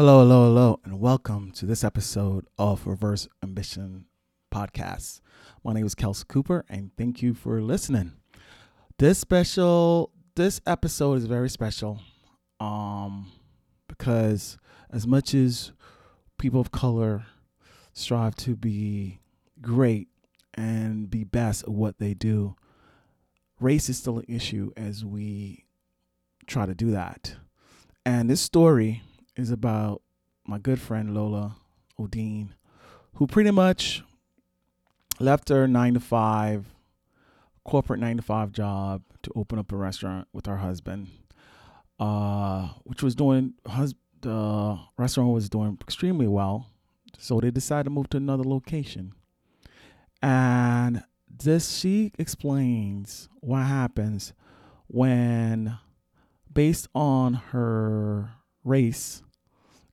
Hello, hello, hello, and welcome to this episode of Reverse Ambition Podcast. My name is Kelsey Cooper, and thank you for listening. This special, this episode is very special, um, because as much as people of color strive to be great and be best at what they do, race is still an issue as we try to do that. And this story is about my good friend Lola Odine, who pretty much left her nine to five, corporate nine to five job to open up a restaurant with her husband, uh, which was doing, hus- the restaurant was doing extremely well. So they decided to move to another location. And this, she explains what happens when, based on her race,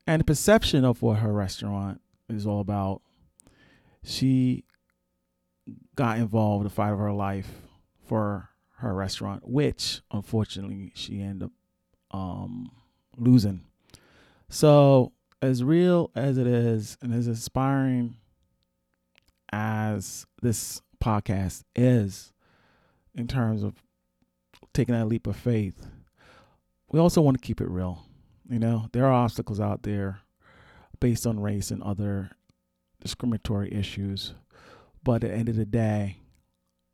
and the perception of what her restaurant is all about. She got involved in the fight of her life for her restaurant, which unfortunately she ended up um, losing. So, as real as it is, and as inspiring as this podcast is, in terms of taking that leap of faith, we also want to keep it real. You know, there are obstacles out there based on race and other discriminatory issues. But at the end of the day,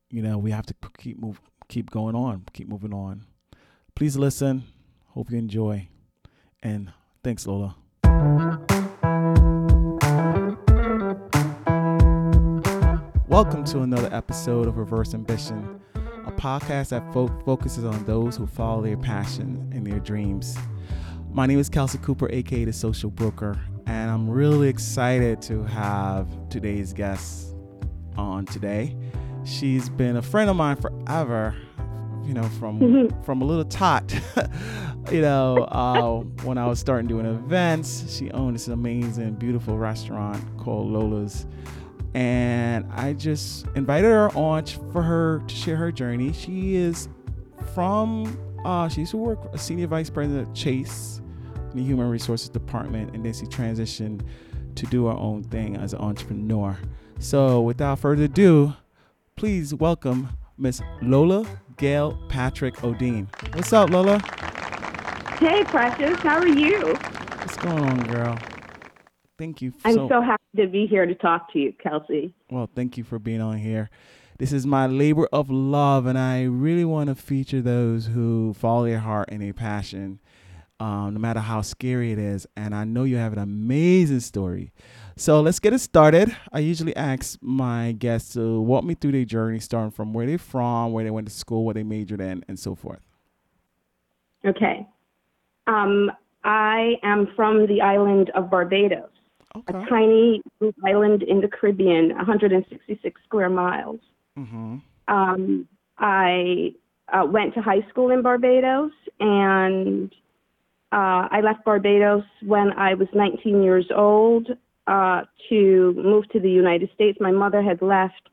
you know, we have to keep move keep going on, keep moving on. Please listen. Hope you enjoy. And thanks, Lola. Welcome to another episode of Reverse Ambition, a podcast that fo- focuses on those who follow their passion and their dreams. My name is Kelsey Cooper, aka the Social Broker, and I'm really excited to have today's guest on today. She's been a friend of mine forever, you know, from from a little tot. you know, uh, when I was starting doing events, she owned this amazing, beautiful restaurant called Lola's. And I just invited her on for her to share her journey. She is from uh, she used to work a senior vice president at Chase the human resources department, and then she transitioned to do her own thing as an entrepreneur. So, without further ado, please welcome Miss Lola Gail Patrick Odine. What's up, Lola? Hey, Precious. How are you? What's going on, girl? Thank you. I'm so happy to be here to talk to you, Kelsey. Well, thank you for being on here. This is my labor of love, and I really want to feature those who follow their heart and their passion, um, no matter how scary it is. And I know you have an amazing story. So let's get it started. I usually ask my guests to walk me through their journey, starting from where they're from, where they went to school, what they majored in, and so forth. Okay. Um, I am from the island of Barbados, Okay. a tiny island in the Caribbean, 166 square miles. Mm-hmm. Um, I uh, went to high school in Barbados, and uh, I left Barbados when I was 19 years old uh, to move to the United States. My mother had left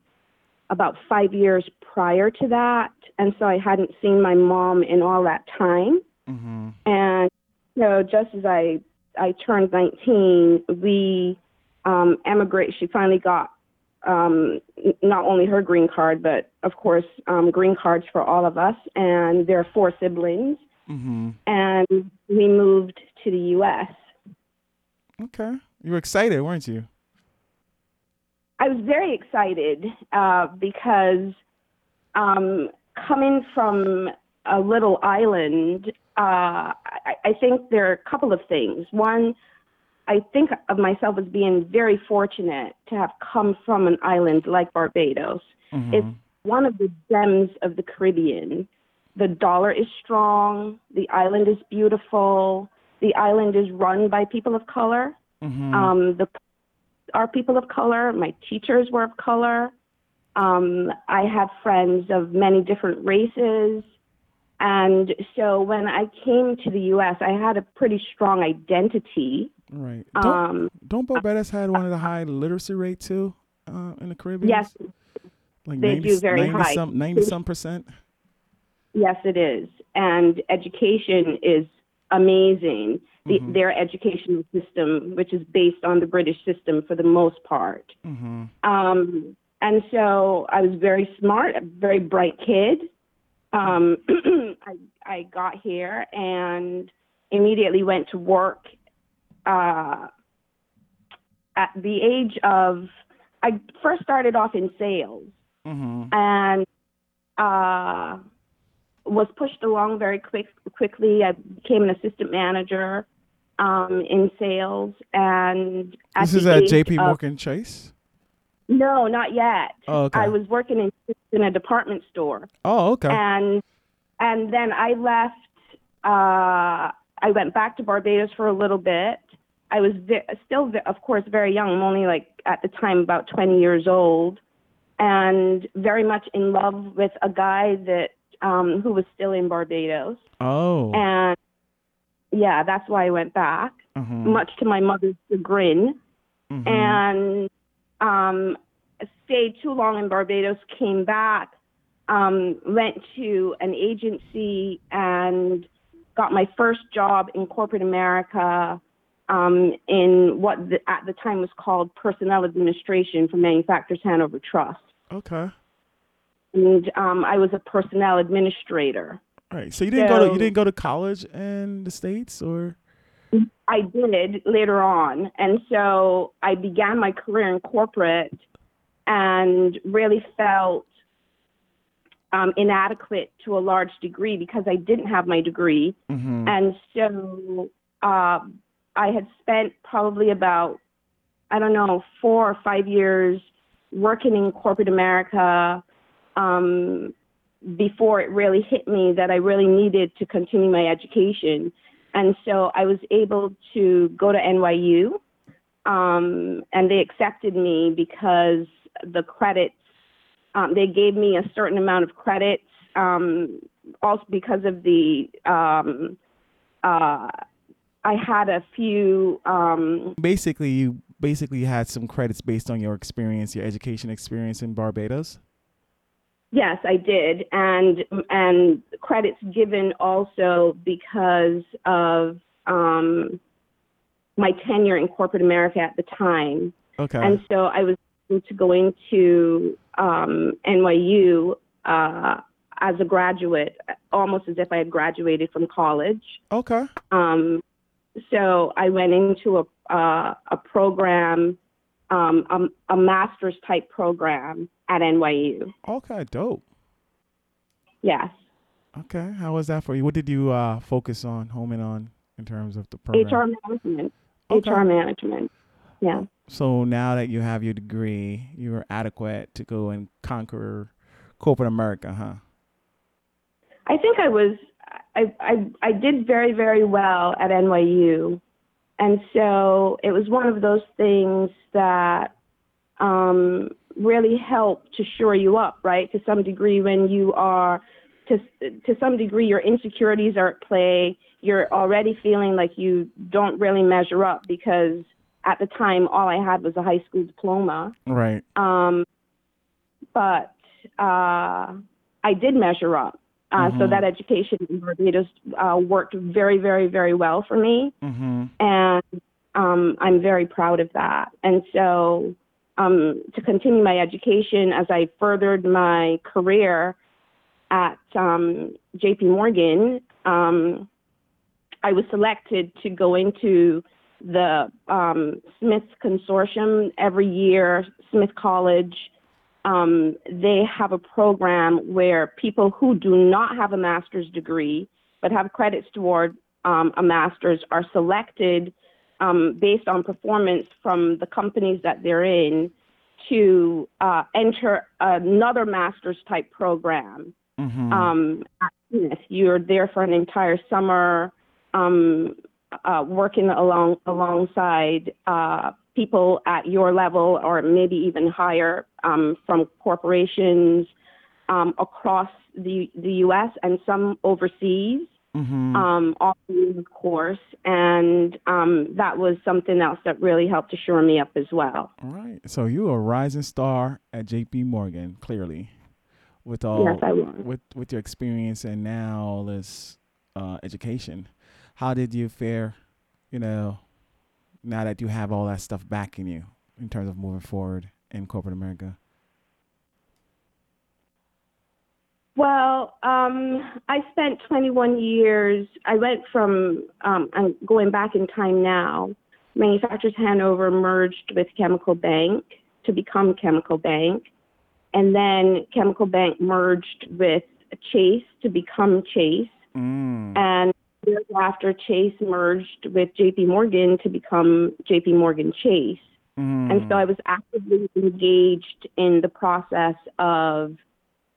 about five years prior to that, and so I hadn't seen my mom in all that time. Mm-hmm. And so just as I I turned 19, we um, emigrated. She finally got um, not only her green card, but of course um, green cards for all of us. And there are four siblings, Mm-hmm. and we moved to the U.S. Okay. You were excited, weren't you? I was very excited uh, because um, coming from a little island, uh, I, I think there are a couple of things. One, I think of myself as being very fortunate to have come from an island like Barbados. Mm-hmm. It's one of the gems of the Caribbean. The dollar is strong. The island is beautiful. The island is run by people of color. Mm-hmm. Um, the are people of color. My teachers were of color. Um, I have friends of many different races. And so when I came to the U.S., I had a pretty strong identity. right. Don't, Um, don't Barbados had one of the high literacy rate too uh, in the Caribbean? yes, like they 90, do very 90 high. Some, 90 some percent. Yes, it is. And education is amazing. the, Mhm. their educational system, which is based on the British system for the most part. Mm-hmm. Um, and so I was very smart, a very bright kid. Um, I, I got here and immediately went to work uh, at the age of, I first started off in sales Mm-hmm. and uh, was pushed along very quick, quickly. I became an assistant manager um, in sales. And at This is at J.P. of- Morgan Chase. no, not yet. Oh, okay. I was working in, in a department store, oh, okay. and and then I left. Uh, I went back to Barbados for a little bit. I was ve- still, ve- of course, very young. I'm only like at the time about 20 years old, and very much in love with a guy that um, who was still in Barbados. oh. And yeah, that's why I went back, Mhm. much to my mother's chagrin Mhm. and um, stayed too long in Barbados, came back, um, went to an agency and got my first job in corporate America um, in what the, at the time was called personnel administration for Manufacturers Hanover Trust. okay. And um, I was a personnel administrator. All right. So you didn't go to you didn't go to college in the states or I did later on. And so I began my career in corporate and really felt um, inadequate to a large degree because I didn't have my degree. mm-hmm. And so uh, I had spent probably about, I don't know, four or five years working in corporate America um, before it really hit me that I really needed to continue my education. And so I was able to go to NYU, um, and they accepted me because the credits, um, they gave me a certain amount of credits, um, also because of the, um, uh, I had a few, um, basically you basically had some credits based on your experience, your education experience in Barbados. Yes, I did, and and credits given also because of um, my tenure in corporate America at the time, Okay. and so I was to go into um, NYU uh, as a graduate, almost as if I had graduated from college. okay. Um, so I went into a uh, a program, um, a, a master's type program at NYU. Okay. Dope. Yes. Okay. How was that for you? What did you uh, focus on, home homing on in terms of the program? HR management. Okay. HR management. Yeah. So now that you have your degree, you're adequate to go and conquer corporate America, huh? I think I was I I I did very very well at NYU. And so it was one of those things that um really help to shore you up, right? To some degree when you are to to some degree your insecurities are at play, you're already feeling like you don't really measure up because at the time all I had was a high school diploma. Right. Um, but uh, I did measure up. Uh, So Mhm. that education in Barbados uh, worked very, very, very well for me. Mm-hmm. And um, I'm very proud of that. And so um, to continue my education as I furthered my career at um, JP Morgan, um, I was selected to go into the um, Smith Consortium every year, Smith College. Um, they have a program where people who do not have a master's degree but have credits toward um, a master's are selected um, based on performance from the companies that they're in to uh, enter another master's type program. Mm-hmm. Um, You're there for an entire summer, um, uh, working along alongside uh, people at your level or maybe even higher um, from corporations um, across the the U.S. and some overseas mm-hmm. um, all of course, and um, that was something else that really helped to shore me up as well. All right. So you were a rising star at J.P. Morgan, clearly, with all yes, I was. with with your experience and now all this uh, education. How did you fare you know, now that you have all that stuff backing you in terms of moving forward in corporate America? Well, um, I spent 21 years. I went from, um, I'm going back in time now. Manufacturers Hanover merged with Chemical Bank to become Chemical Bank. And then Chemical Bank merged with Chase to become Chase. Mm. And years after Chase merged with JP Morgan to become JP Morgan Chase. Mm. And so I was actively engaged in the process of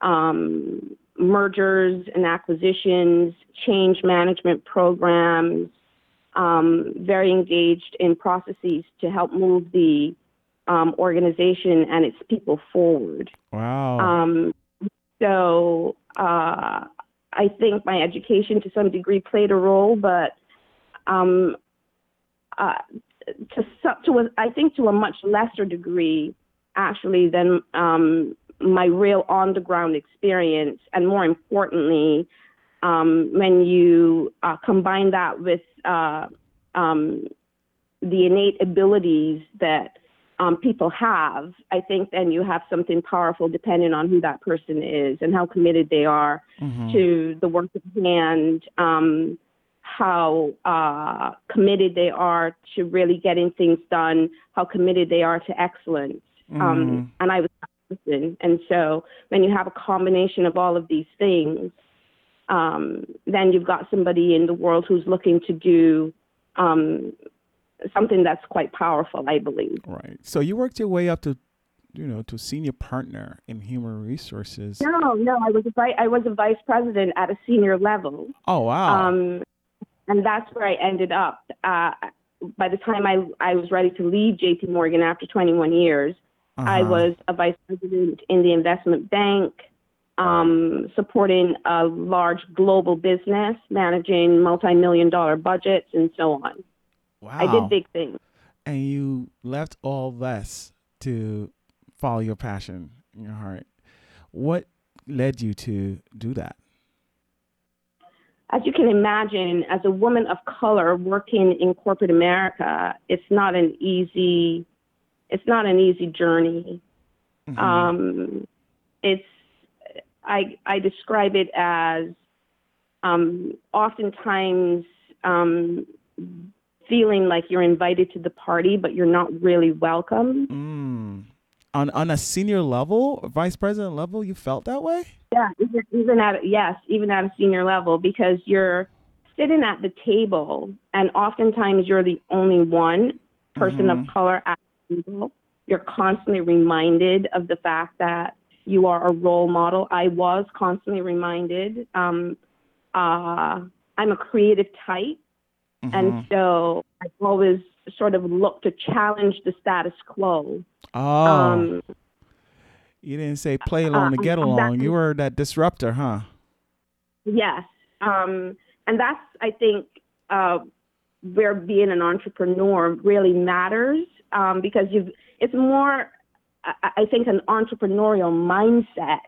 um, mergers and acquisitions, change management programs, um, very engaged in processes to help move the um, organization and its people forward. wow. Um, so uh, I think my education to some degree played a role, but um, uh, to, to a, I think to a much lesser degree, actually, than um, my real on the ground experience, and more importantly, um, when you uh, combine that with uh, um, the innate abilities that um, people have, I think then you have something powerful depending on who that person is and how committed they are Mhm. to the work at hand, um, how uh, committed they are to really getting things done, how committed they are to excellence. Mhm. Um, and I was person. And so when you have a combination of all of these things, um, then you've got somebody in the world who's looking to do um, something that's quite powerful, I believe. Right. So you worked your way up to, you know, to senior partner in human resources. No, no, I was a vi- I was a vice president at a senior level. Oh wow. Um, and that's where I ended up. Uh, by the time I, I was ready to leave JP Morgan after 21 years, I Uh-huh. was a vice president in the investment bank, um, supporting a large global business, managing multi million dollar budgets, and so on. Wow. I did big things. and you left all this to follow your passion in your heart. What led you to do that? As you can imagine, as a woman of color working in corporate America, it's not an easy, it's not an easy journey. Mhm. Um, it's I I describe it as um, oftentimes um, feeling like you're invited to the party, but you're not really welcome. Mm. On on a senior level, vice president level, you felt that way? Yeah, even, even at yes, even at a senior level, because you're sitting at the table, and oftentimes you're the only one person Mhm. of color at You're constantly reminded of the fact that you are a role model. I was constantly reminded. Um, uh, I'm a creative type, and Mhm. so I always sort of look to challenge the status quo. oh, Um, you didn't say play along to uh, get along. You were that disruptor, huh? Yes. Um, and that's, I think, uh, where being an entrepreneur really matters um, because you've, it's more, I, I think, an entrepreneurial mindset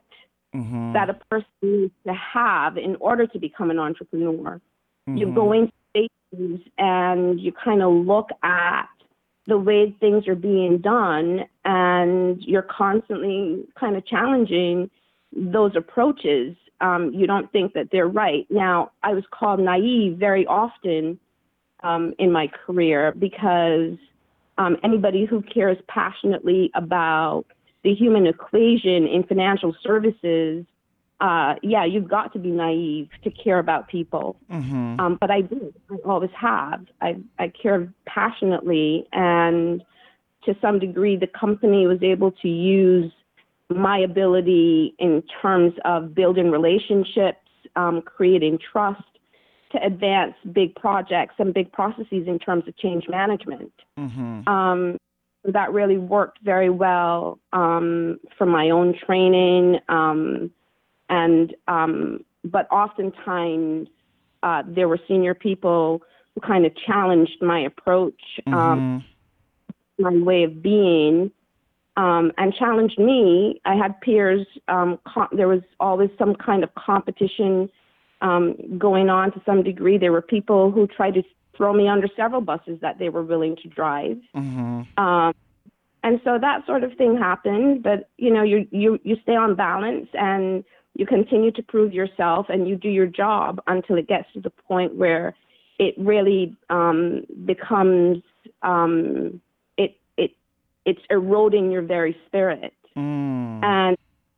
Mm-hmm. that a person needs to have in order to become an entrepreneur. You Mhm. go into spaces and you kind of look at the way things are being done, and you're constantly kind of challenging those approaches. Um, you don't think that they're right. Now, I was called naive very often um, in my career because um, anybody who cares passionately about the human equation in financial services, uh, yeah, you've got to be naive to care about people. Mhm. Um, but I do. I always have. I, I care passionately. And to some degree, the company was able to use my ability in terms of building relationships, um, creating trust to advance big projects and big processes in terms of change management. Mhm. Um, that really worked very well um, for my own training. Um, and um, but oftentimes uh, there were senior people who kind of challenged my approach, um, Mhm. my way of being, um, and challenged me. I had peers. Um, co- there was always some kind of competition um, going on to some degree. There were people who tried to throw me under several buses that they were willing to drive. Mm-hmm. Um, and so that sort of thing happened. But you know, you you you stay on balance and you continue to prove yourself and you do your job until it gets to the point where it really um, becomes um, it it it's eroding your very spirit. Mm. And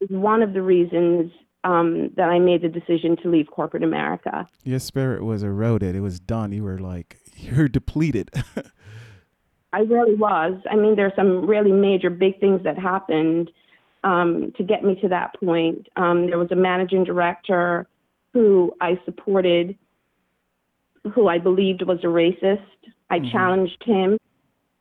one of the reasons um, that I made the decision to leave corporate America. Your spirit was eroded. It was done. You were like you're depleted. I really was. I mean, there's some really major big things that happened um, to get me to that point. Um, there was a managing director who I supported, who I believed was a racist. I Mhm. challenged him.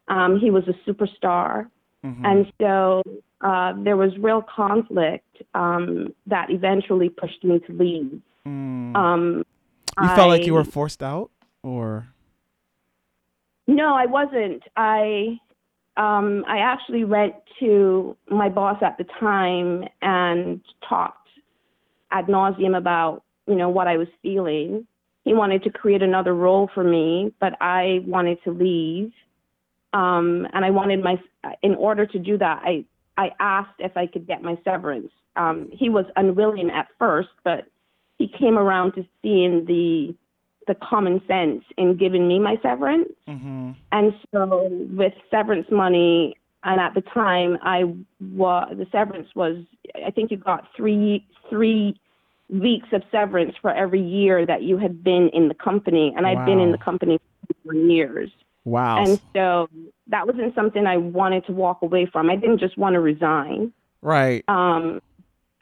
Um, he was a superstar. Mhm. And so uh, there was real conflict um, that eventually pushed me to leave. Mm. Um, you felt like you were forced out, or No, I wasn't. I um, I actually went to my boss at the time and talked ad nauseum about you know what I was feeling. He wanted to create another role for me, but I wanted to leave. Um, and I wanted my in order to do that, I I asked if I could get my severance. Um, he was unwilling at first, but he came around to seeing the the common sense in giving me my severance. mm-hmm. And so with severance money, and at the time I was the severance was I think you got three three weeks of severance for every year that you had been in the company, and I'd been in the company for years. wow, And so that wasn't something I wanted to walk away from. I didn't just want to resign. right, Um,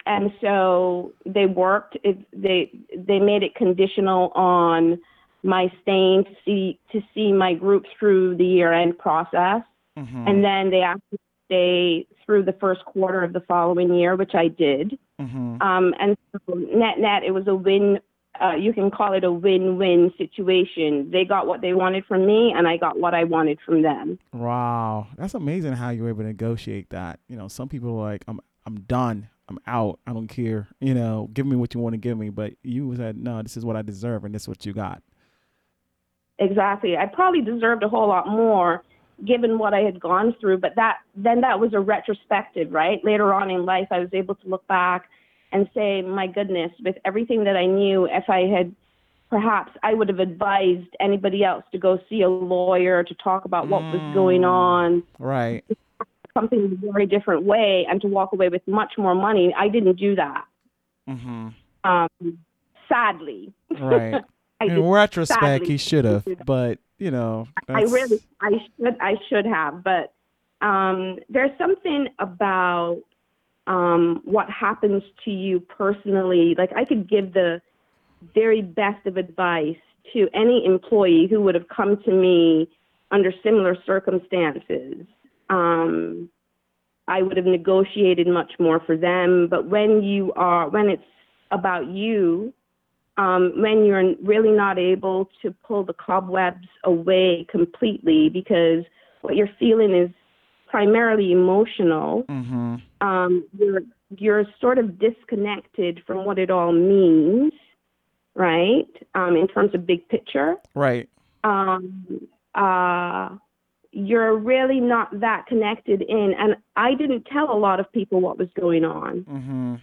and so they worked. It, they they made it conditional on my staying to see to see my group through the year end process, mm-hmm. and then they asked me to stay through the first quarter of the following year, which I did. Mm-hmm. Um, and so net net, it was a win. Uh, you can call it a win-win situation. They got what they wanted from me, and I got what I wanted from them. Wow, that's amazing how you were able to negotiate that. You know, some people are like, "I'm, I'm done. I'm out. I don't care. You know, give me what you want to give me." But you said, "No, this is what I deserve, and this is what you got." Exactly. I probably deserved a whole lot more given what I had gone through, but that then that was a retrospective, right? Later on in life I was able to look back and say, my goodness, with everything that I knew, if I had perhaps I would have advised anybody else to go see a lawyer to talk about what was going Mm. on, Right. something a very different way, and to walk away with much more money. I didn't do that. Mm-hmm. Um, sadly. Right. In retrospect, sadly he should have, but you know, I really, I should, I should have, but um, there's something about um, what happens to you personally. Like I could give the very best of advice to any employee who would have come to me under similar circumstances. Um, I would have negotiated much more for them. But when you are, when it's about you, um, when you're really not able to pull the cobwebs away completely because what you're feeling is primarily emotional, Mm-hmm. Um, you're you're sort of disconnected from what it all means, right? Um, in terms of big picture, Right. um, uh, you're really not that connected in. And I didn't tell a lot of people what was going on, Mm-hmm.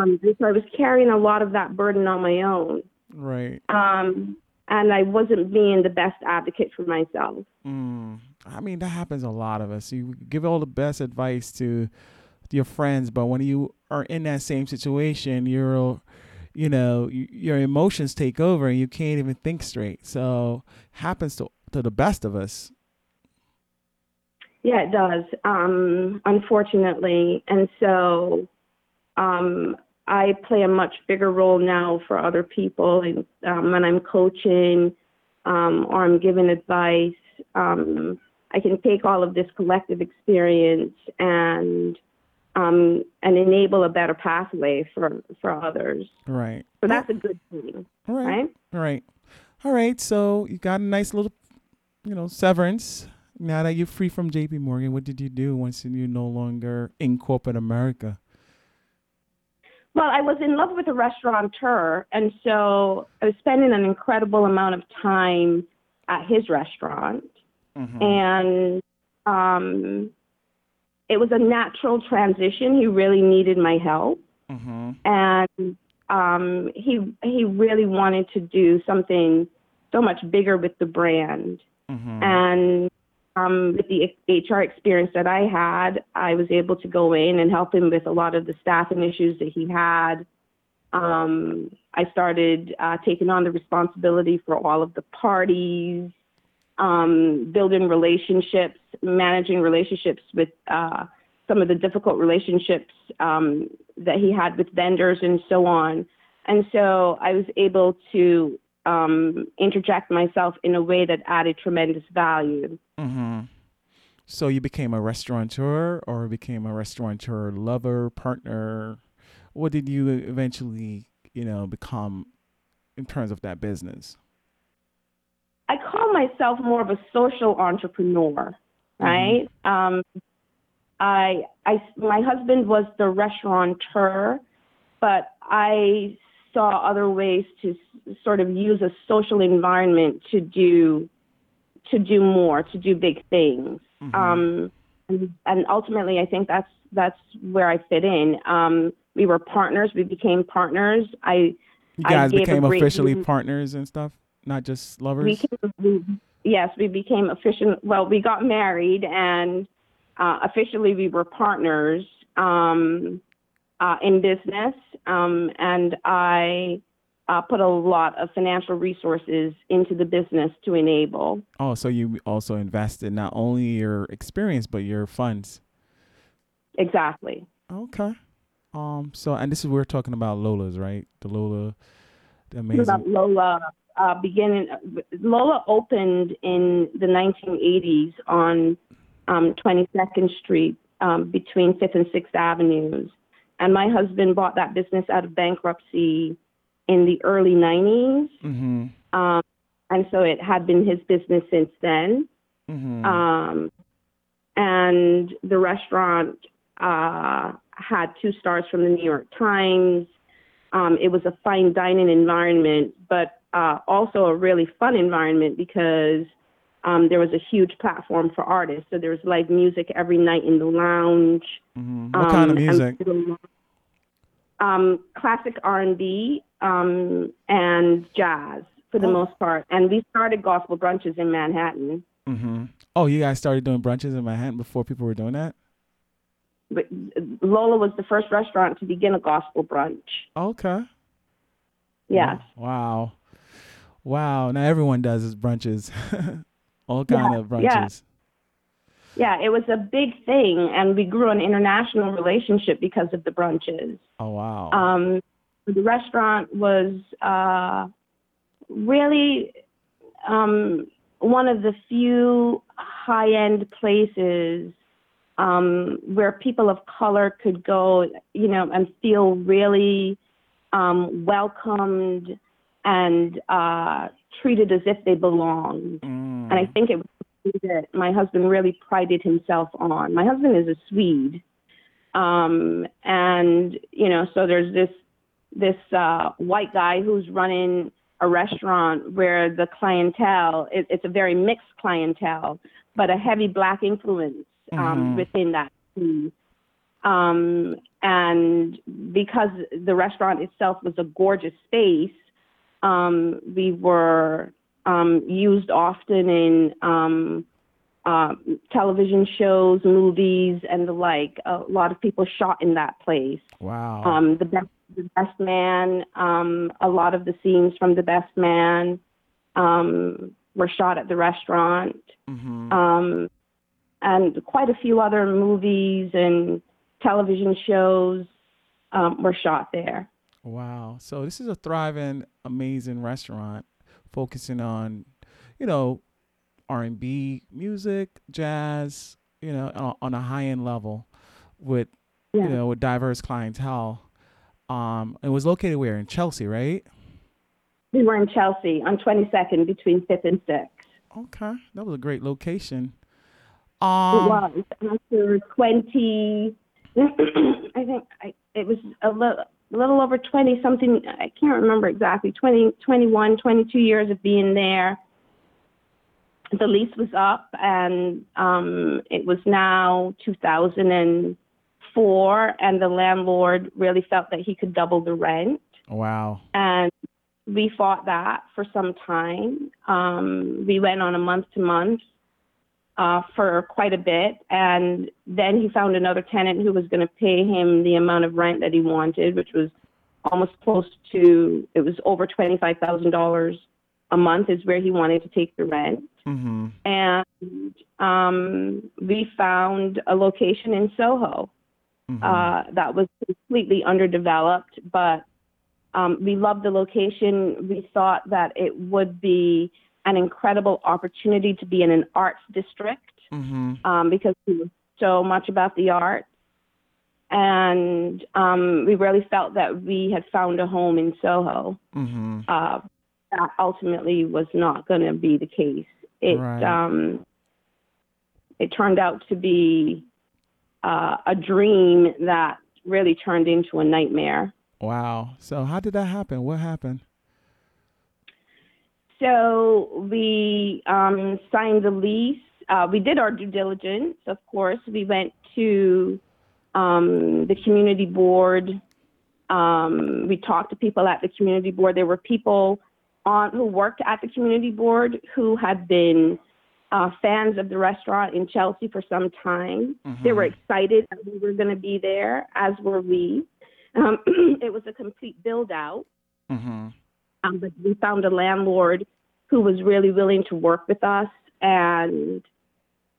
um, so I was carrying a lot of that burden on my own. Right. um, and I wasn't being the best advocate for myself. Mm. I mean, that happens a lot of us. You give all the best advice to your friends, but when you are in that same situation, you're, you know, your emotions take over and you can't even think straight. So happens to to the best of us. Yeah, it does, um, unfortunately. And so um, I play a much bigger role now for other people and, um, when I'm coaching um, or I'm giving advice. Um, I can take all of this collective experience and um, and enable a better pathway for, for others. Right. So that's a good thing, All right. right? All right. All right. So you got a nice little, you know, severance. Now that you're free from JP Morgan, what did you do once you're no longer in corporate America? Well, I was in love with a restaurateur, and so I was spending an incredible amount of time at his restaurant, Mhm. and um, it was a natural transition. He really needed my help, Mhm. and um, he he really wanted to do something so much bigger with the brand. Mhm. And um, with the HR experience that I had, I was able to go in and help him with a lot of the staffing issues that he had. Um, I started uh, taking on the responsibility for all of the parties, um, building relationships, managing relationships with uh, some of the difficult relationships um, that he had with vendors and so on. And so I was able to um, interject myself in a way that added tremendous value. Mm-hmm. So you became a restaurateur or became a restaurateur lover, partner? What did you eventually, you know, become in terms of that business? I call myself more of a social entrepreneur, right? Um, I, I, my husband was the restaurateur, but I saw other ways to s- sort of use a social environment to do, to do more, to do big things. Mhm. Um, and, and ultimately, I think that's that's where I fit in. Um, we were partners. We became partners. I you guys became officially partners and stuff, not just lovers. we, came, we yes we became official well we got married and uh, officially we were partners um, uh, in business um, and i uh, put a lot of financial resources into the business to enable oh, so you also invested not only your experience but your funds. exactly Okay. Um. So, and this is we're talking about Lola's, right? The Lola, the amazing. about lola uh, beginning lola opened in the 1980s on um, 22nd street um, between 5th and 6th avenues and my husband bought that business out of bankruptcy in the early 90s Mm-hmm. um, and so it had been his business since then Mm-hmm. um, and the restaurant uh, had two stars from the New York Times. Um, it was a fine dining environment, but uh, also a really fun environment because um, there was a huge platform for artists. So there was live music every night in the lounge. mm-hmm. What kind of Um, music? um, classic R&B um, and jazz for the Oh. most part. And we started gospel brunches in Manhattan. Mm-hmm. Oh, you guys started doing brunches in Manhattan before people were doing that. But Lola was the first restaurant to begin a gospel brunch. Okay. Yes. Wow. Wow. Now everyone does is brunches. All kind Yeah, of yeah. brunches. Yeah, it was a big thing, and we grew an international relationship because of the brunches. Oh wow. Um, the restaurant was uh, really um, one of the few high-end places um, where people of color could go, you know, and feel really um, welcomed and uh, treated as if they belonged. Mm. And I think it was something that my husband really prided himself on. My husband is a Swede, um, and you know, so there's this this uh, white guy who's running a restaurant where the clientele it, it's a very mixed clientele, but a heavy black influence um, Mhm. within that. Um, and because the restaurant itself was a gorgeous space, um, we were um, used often in um, uh, television shows, movies, and the like. A lot of people shot in that place. wow. Um, the best, the best man. Um, a lot of the scenes from the best man um, were shot at the restaurant, mm-hmm. um, and quite a few other movies and television shows um, were shot there. Wow. So this is a thriving, amazing restaurant focusing on, you know, R&B music, jazz, you know, on, on a high-end level with, Yeah. you know, with diverse clientele. Um, it was located where in Chelsea, right? We were in Chelsea on 22nd between 5th and 6th. Okay. That was a great location. It Um, was after 20, I think I, it was a little, a little over 20 something, I can't remember exactly, 20, 21, 22 years of being there. the lease was up, and um, it was now 2004, and the landlord really felt that he could double the rent. Wow. And we fought that for some time. Um, we went on a month to month uh, for quite a bit, and then he found another tenant who was going to pay him the amount of rent that he wanted, which was almost close to it was over twenty five thousand dollars a month is where he wanted to take the rent. Mm-hmm. And um, we found a location in Soho Mm-hmm. uh, that was completely underdeveloped, but um, we loved the location. We thought that it would be an incredible opportunity to be in an arts district mm-hmm. um, because we were so much about the arts. And um, we really felt that we had found a home in Soho. Mm-hmm. Uh, that ultimately was not going to be the case. It Right. um, it turned out to be uh, a dream that really turned into a nightmare. Wow. So how did that happen? What happened? So we um, signed the lease. Uh, we did our due diligence, of course. We went to um, the community board. Um, we talked to people at the community board. There were people on who worked at the community board who had been uh, fans of the restaurant in Chelsea for some time. They were excited that we were going to be there, as were we. Um, it was a complete build out. Mm-hmm. Um, but we found a landlord who was really willing to work with us and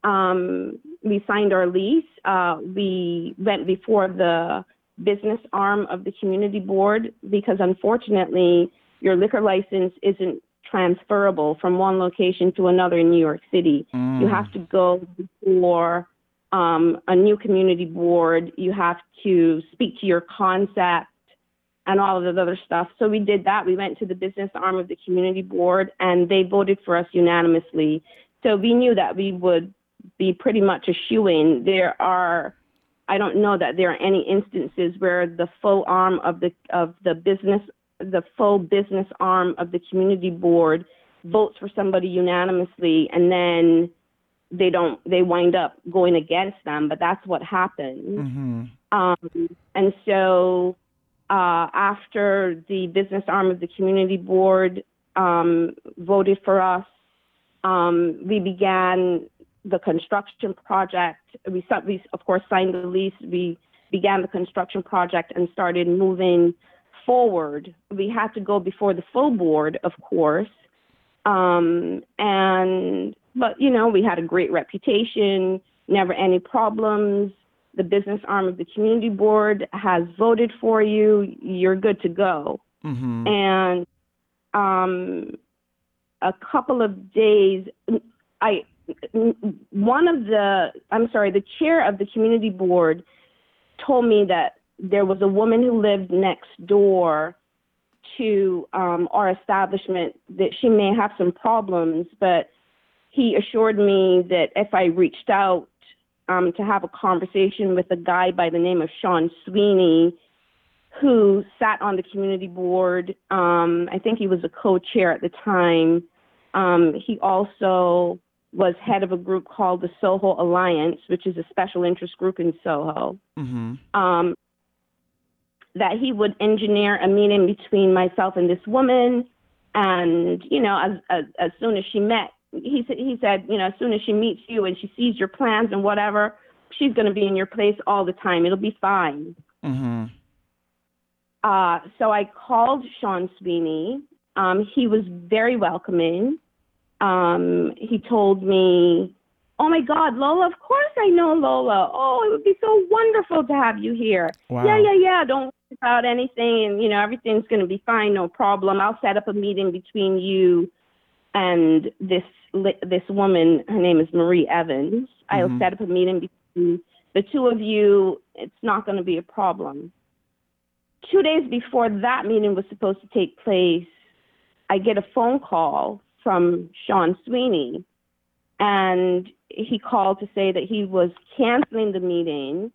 um, we signed our lease. Uh, we went before the business arm of the community board because unfortunately your liquor license isn't transferable from one location to another in New York City. Mm. You have to go before um, a new community board. You have to speak to your concept and all of the other stuff. So we did that. We went to the business arm of the community board and they voted for us unanimously. So we knew that we would be pretty much a shoe in. There are I don't know that there are any instances where the full arm of the of the business the full business arm of the community board votes for somebody unanimously and then they don't they wind up going against them, but that's what happened. Mm-hmm. Um, and so uh, after the business arm of the community board um, voted for us, um, we began the construction project. We, we, of course, signed the lease. We began the construction project and started moving forward. We had to go before the full board, of course. Um, and, but, you know, we had a great reputation, never any problems the business arm of the community board has voted for you, you're good to go. Mm-hmm. And um, a couple of days, I one of the I'm sorry, the chair of the community board told me that there was a woman who lived next door to um, our establishment that she may have some problems, but he assured me that if I reached out um, to have a conversation with a guy by the name of Sean Sweeney, who sat on the community board. Um, I think he was a co-chair at the time. Um, he also was head of a group called the Soho Alliance, which is a special interest group in Soho. Mm-hmm. Um, that he would engineer a meeting between myself and this woman, and you know, as as, as soon as she met, he said he said, you know, as soon as she meets you and she sees your plans and whatever, she's going to be in your place all the time. It'll be fine. Mm-hmm. Uh, so I called Sean Sweeney. Um, he was very welcoming. Um, he told me, "Oh my God, Lola! Of course I know Lola. Oh, it would be so wonderful to have you here. Wow. Yeah, yeah, yeah. Don't worry about anything, and you know everything's going to be fine. No problem. I'll set up a meeting between you and this this woman. Her name is Marie Evans. I'll Mhm. set up a meeting between the two of you. It's not going to be a problem." two days before that meeting was supposed to take place, I get a phone call from Sean Sweeney. And he called to say that he was canceling the meeting.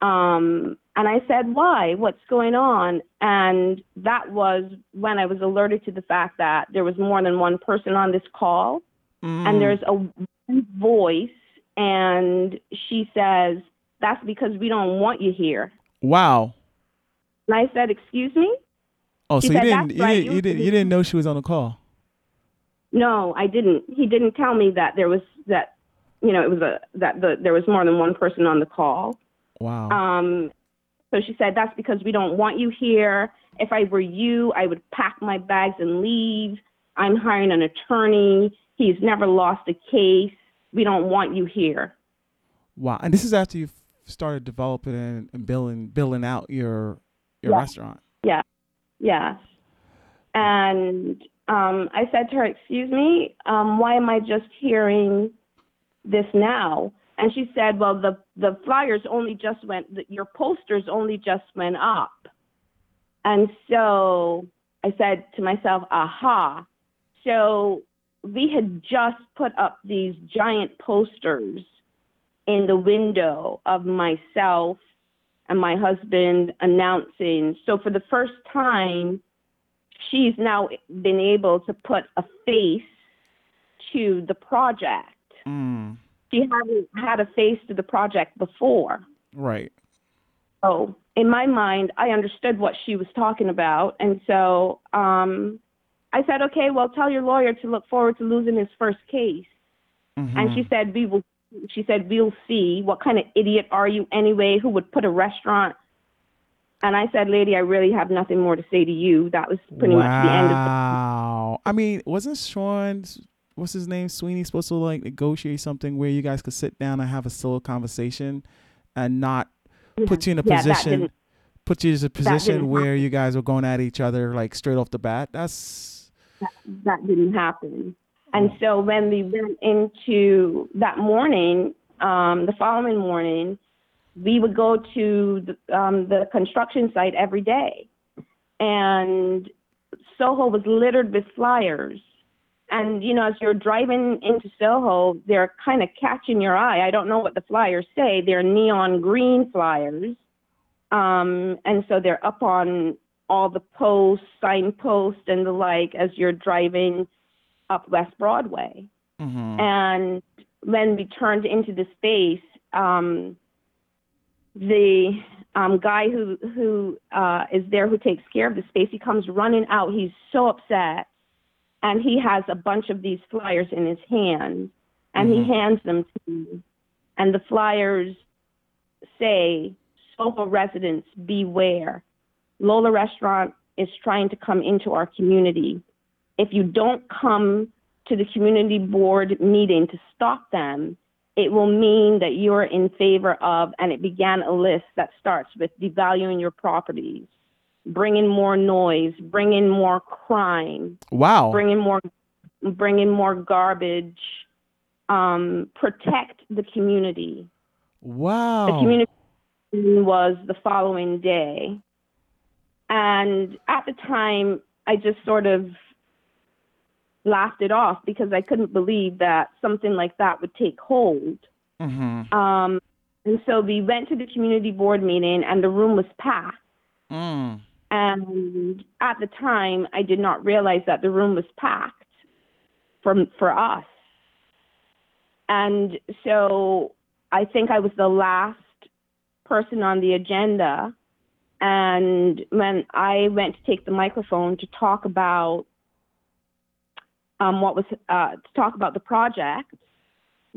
Um, and I said, why? What's going on? And that was when I was alerted to the fact that there was more than one person on this call. And there's a voice, and she says, "That's because we don't want you here." Wow. And I said, "Excuse me." Oh, She so you didn't "That's you right, didn't you didn't you didn't know she was on the call. No, I didn't. He didn't tell me that there was that, you know, it was a that the there was more than one person on the call. Wow. Um, so she said, "That's because we don't want you here. If I were you, I would pack my bags and leave. I'm hiring an attorney. He's never lost a case. We don't want you here." wow. And this is after you started developing and, building building out your your restaurant. Yeah. restaurant. Yes. And um, I said to her, Excuse me, um, why am I just hearing this now? And she said, Well, the, the flyers only just went, the, your posters only just went up. And so I said to myself, Aha. So we had just put up these giant posters in the window of myself and my husband announcing. So for the first time, she's now been able to put a face to the project. Mm. She hadn't had a face to the project before. Right. So in my mind, I understood what she was talking about. And so um, I said, okay, well, tell your lawyer to look forward to losing his first case. And Mhm. she said, we will. She said, we'll see. What kind of idiot are you anyway? Who would put a restaurant? And I said, lady, I really have nothing more to say to you. That was pretty much the end of the. Wow. I mean, wasn't Sean, what's his name, Sweeney, supposed to like negotiate something where you guys could sit down and have a solo conversation and not put you in a Yeah, position, put you in a position where you guys were going at each other like straight off the bat? That's that didn't happen. And so when we went into that morning, um, the following morning, we would go to the, um, the construction site every day. And Soho was littered with flyers. And, you know, as you're driving into Soho, they're kind of catching your eye. I don't know what the flyers say. They're neon green flyers. Um, and so they're up on all the posts, signposts, and the like as you're driving up West Broadway. mhm. And when we turned into the space, um, the um, guy who who uh, is there who takes care of the space, he comes running out. He's so upset, and he has a bunch of these flyers in his hand, and Mhm. he hands them to me. And the flyers say, "Soho residents, beware! Lola Restaurant is trying to come into our community. If you don't come to the community board meeting to stop them, it will mean that you're in favor of, and it began a list that starts with devaluing your properties, bringing more noise, bringing more crime, wow. bringing more, bringing more garbage, um, protect the community. wow. The community was the following day. And at the time, I just sort of laughed it off because I couldn't believe that something like that would take hold. Mhm. Um, and so we went to the community board meeting, and the room was packed. Mm. And at the time, I did not realize that the room was packed for for us. And so I think I was the last person on the agenda. And when I went to take the microphone to talk about um, what was uh, to talk about the project,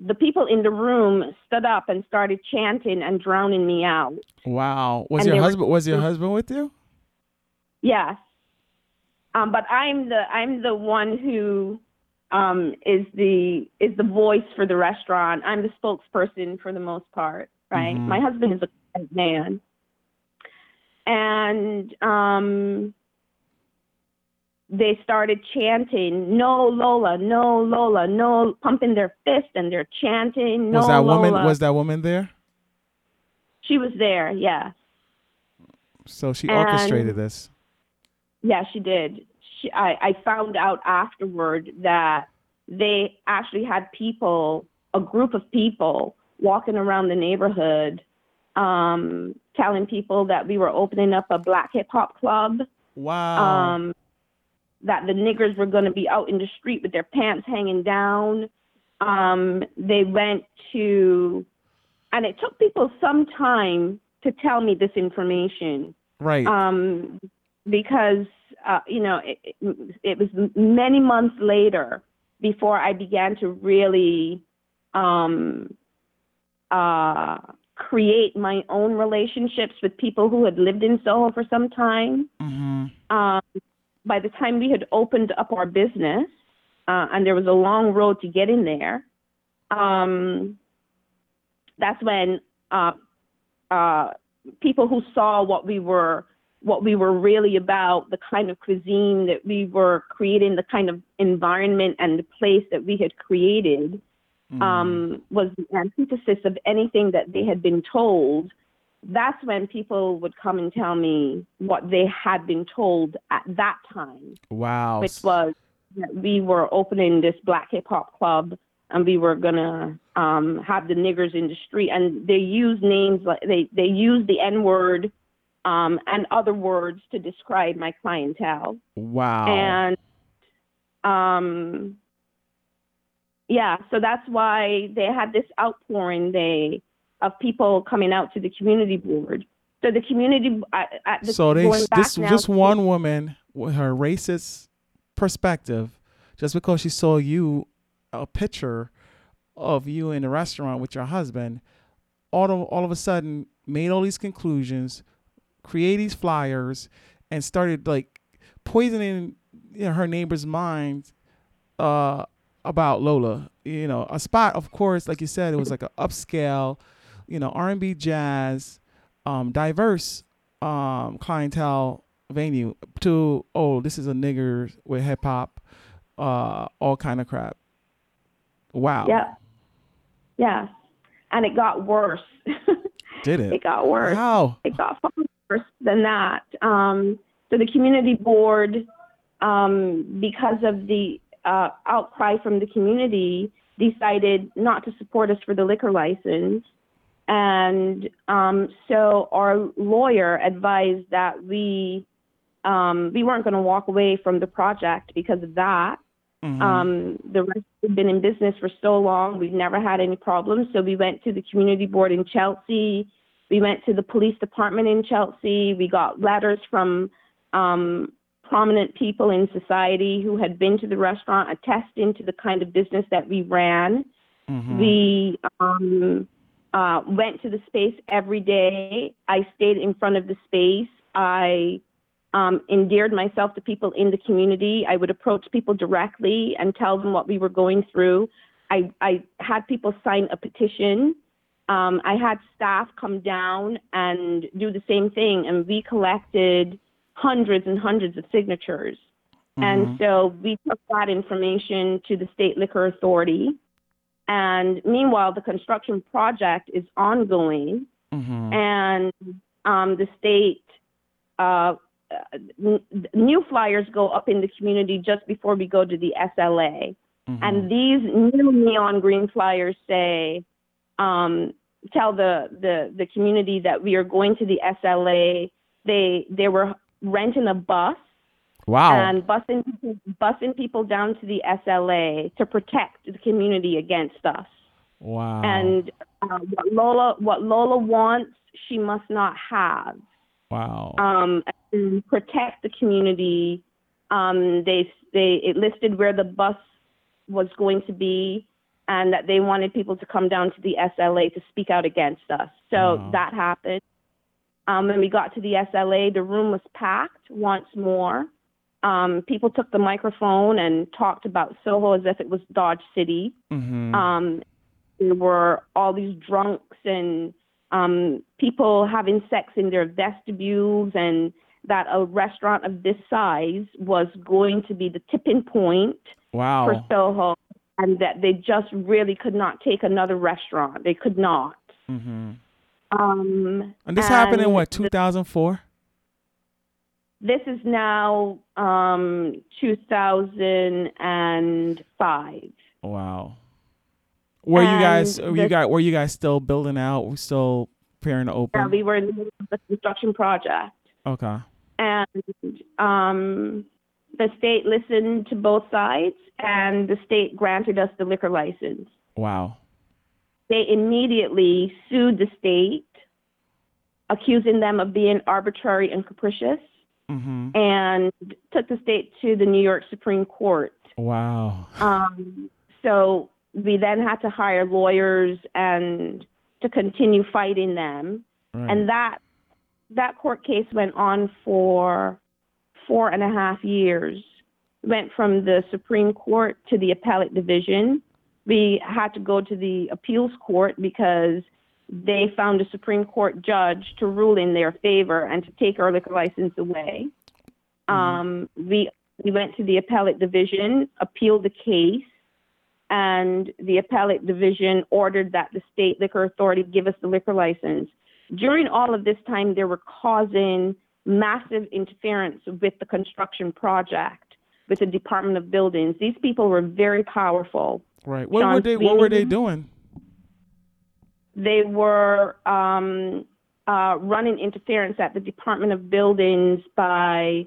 the people in the room stood up and started chanting and drowning me out. Wow. Was And your they were- husband was your husband with you? Yes. Um, but I'm the I'm the one who um, is the is the voice for the restaurant. I'm the spokesperson for the most part, right? Mhm. My husband is a man, and um, they started chanting, "No Lola, no Lola, no," pumping their fist and they're chanting, "No was that woman was that woman there? she was there? Yeah. So she And- orchestrated this. Yeah, she did. She, I, I found out afterward that they actually had people, a group of people, walking around the neighborhood, um, telling people that we were opening up a black hip hop club. Wow. Um, that the niggers were going to be out in the street with their pants hanging down. Um, they went to, and it took people some time to tell me this information Right. um, because uh, you know it, it, it was many months later before I began to really um, uh, create my own relationships with people who had lived in Soho for some time. mm-hmm. Um, by the time we had opened up our business, uh, and there was a long road to get in there, um, that's when uh, uh, people who saw what we were what we were really about, the kind of cuisine that we were creating, the kind of environment and the place that we had created, Mm-hmm. um, was the antithesis of anything that they had been told. That's when people would come and tell me what they had been told at that time, wow. which was that we were opening this black hip hop club and we were gonna um, have the niggers in the street, and they use names like they they use the N word um, and other words to describe my clientele wow. and um yeah so that's why they had this outpouring day of people coming out to the community board. So the community at, at the, so they this to- one woman with her racist perspective, just because she saw you a picture of you in a restaurant with your husband, all of, all of a sudden made all these conclusions, create these flyers, and started like poisoning you know, her neighbor's mind uh, about Lola. You know, a spot, of course, like you said, it was like an upscale, you know, R&B, jazz, um, diverse um, clientele venue. To oh, this is a nigger with hip hop, uh, all kind of crap. Wow. yeah yeah and it got worse Did it? it got worse How? it got far worse than that. Um, so the community board, um, because of the uh, outcry from the community, decided not to support us for the liquor license. And um, so our lawyer advised that we um, we weren't going to walk away from the project because of that. Mhm. Um, the rest had been in business for so long. We've never had any problems. So we went to the community board in Chelsea. We went to the police department in Chelsea. We got letters from um, prominent people in society who had been to the restaurant attesting to the kind of business that we ran. Mhm. We um, uh, went to the space every day. I stayed in front of the space. I um, endeared myself to people in the community. I would approach people directly and tell them what we were going through. I, I had people sign a petition. Um, I had staff come down and do the same thing, and we collected hundreds and hundreds of signatures. And so we took that information to the state liquor authority. And meanwhile, the construction project is ongoing, Mhm. and um, the state uh, n- new flyers go up in the community just before we go to the SLA. Mhm. And these new neon green flyers say, um, tell the, the, the community that we are going to the SLA. They, they were renting a bus wow. and busing, busing people down to the SLA to protect the community against us. wow. And uh, what Lola, what Lola wants, she must not have wow. um, and protect the community. Um, they they it listed where the bus was going to be, and that they wanted people to come down to the SLA to speak out against us. So Wow. that happened. Um, when we got to the SLA, the room was packed once more. Um, people took the microphone and talked about Soho as if it was Dodge City. Mhm. Um, there were all these drunks and um, people having sex in their vestibules, and that a restaurant of this size was going to be the tipping point wow. for Soho, and that they just really could not take another restaurant. They could not. hmm Um, And this happened in what 2004? This is now um, 2005. Wow. Were you guys? And Were you the- guys? Were you guys still building out? Were still preparing to Yeah, open? we were in the middle of the construction project. okay. and um, the state listened to both sides, and the state granted us the liquor license. Wow. They immediately sued the state, accusing them of being arbitrary and capricious, Mm-hmm. and took the state to the New York Supreme Court. Wow. Um, so we then had to hire lawyers and to continue fighting them. Right. And that that court case went on for four and a half years. Went from the Supreme Court to the appellate division. We had to go to the appeals court because they found a Supreme Court judge to rule in their favor and to take our liquor license away. Um, we we went to the appellate division, appealed the case, and the appellate division ordered that the state liquor authority give us the liquor license. During all of this time, they were causing massive interference with the construction project with the Department of Buildings. These people were very powerful. Right. What Sean were they? What were they doing? They were um, uh, running interference at the Department of Buildings by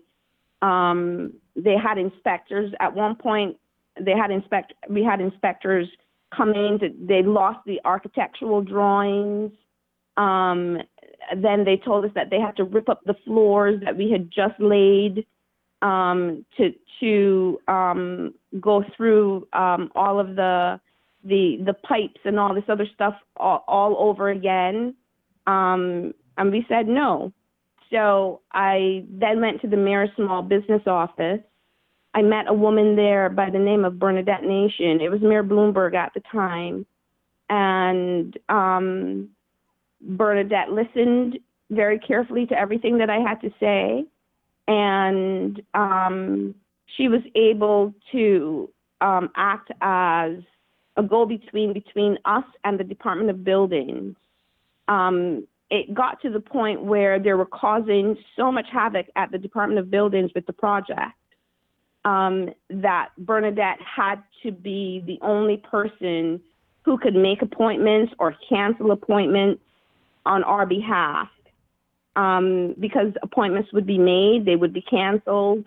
um, they had inspectors at one point. They had inspect we had inspectors come in. To, they lost the architectural drawings. Um, then they told us that they had to rip up the floors that we had just laid um, to to um, go through um, all of the the the pipes and all this other stuff all, all over again. Um, and we said no. So I then went to the mayor's small business office. I met a woman there by the name of Bernadette Nation. It was Mayor Bloomberg at the time. And um, Bernadette listened very carefully to everything that I had to say. And um, she was able to um, act as a go between between us and the Department of Buildings. Um, it got to the point where they were causing so much havoc at the Department of Buildings with the project um, that Bernadette had to be the only person who could make appointments or cancel appointments on our behalf. Um, because appointments would be made, they would be canceled.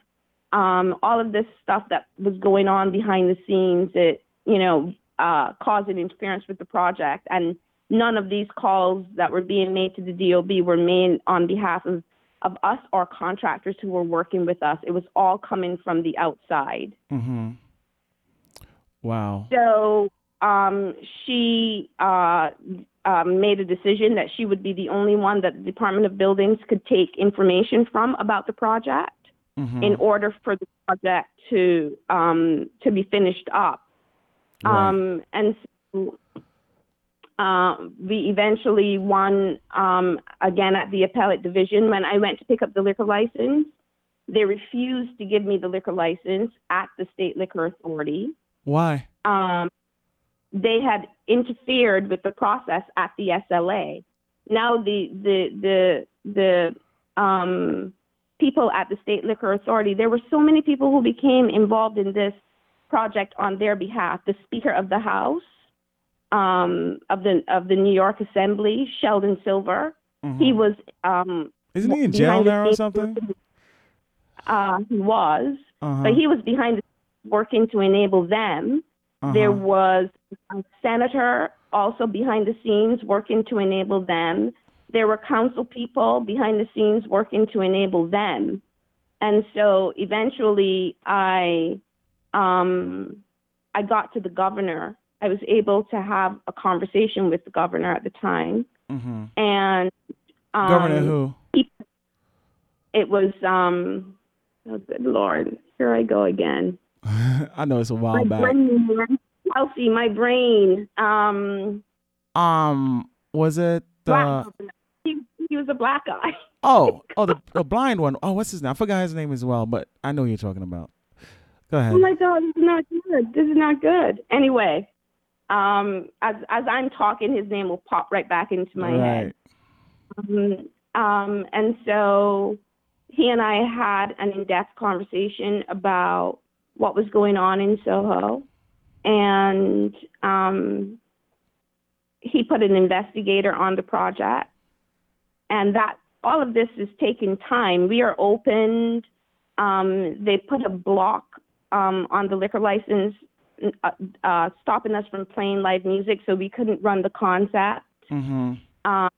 Um, all of this stuff that was going on behind the scenes, it you know uh, causing interference with the project, and none of these calls that were being made to the DOB were made on behalf of of us or contractors who were working with us. It was all coming from the outside. Mm-hmm. Wow. So um, she uh, um, made a decision that she would be the only one that the Department of Buildings could take information from about the project Mm-hmm. in order for the project to um, to be finished up. Right. Um, and so, uh, we eventually won um, again at the appellate division. When I went to pick up the liquor license, they refused to give me the liquor license at the state liquor authority. Why? They had interfered with the process at the SLA. Now the the the the um, people at the state liquor authority, there were so many people who became involved in this project on their behalf. The Speaker of the House um, of the of the New York Assembly, Sheldon Silver, Mhm. he was um, Isn't he in jail now or something? Uh, he was, Uh-huh. but he was behind the working to enable them. There Uh-huh. was a senator also behind the scenes working to enable them. There were council people behind the scenes working to enable them. And so eventually I um, I got to the governor. I was able to have a conversation with the governor at the time. Mm-hmm. And um, Governor who? it was um oh good lord. Here I go again. I know it's a while back. Kelsey, my brain. Um, Um, was it the? he, he was a black guy. Oh, oh, the, the blind one. Oh, what's his name? I forgot his name as well, but I know who you're talking about. Go ahead. Oh my god, this is not good. This is not good. Anyway, um, as as I'm talking, his name will pop right back into my head. Um, um, and so he and I had an in-depth conversation about what was going on in Soho, and um, he put an investigator on the project, and that all of this is taking time. We are opened um, they put a block um, on the liquor license, uh, uh, stopping us from playing live music, so we couldn't run the concert. Mm-hmm. Uh,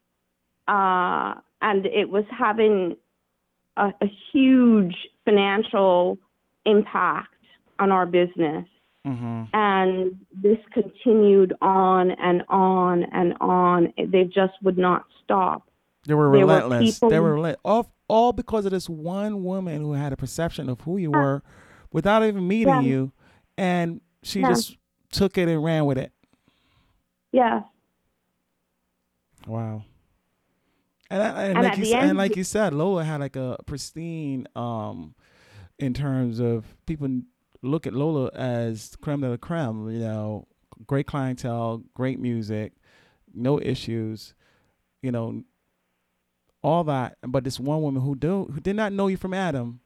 uh, and it was having a, a huge financial impact on our business. Mm-hmm. And this continued on and on and on. They just would not stop. They were There were relentless. they were relentless. All, all because of this one woman who had a perception of who you were without even meeting Yeah. you. And she Yeah. just took it and ran with it. Yeah. Wow. And, I- and, And like you said, and like you said, Lola had like a pristine um in terms of people look at Lola as creme de la creme, you know, great clientele, great music, no issues, you know, all that. But this one woman who do who did not know you from Adam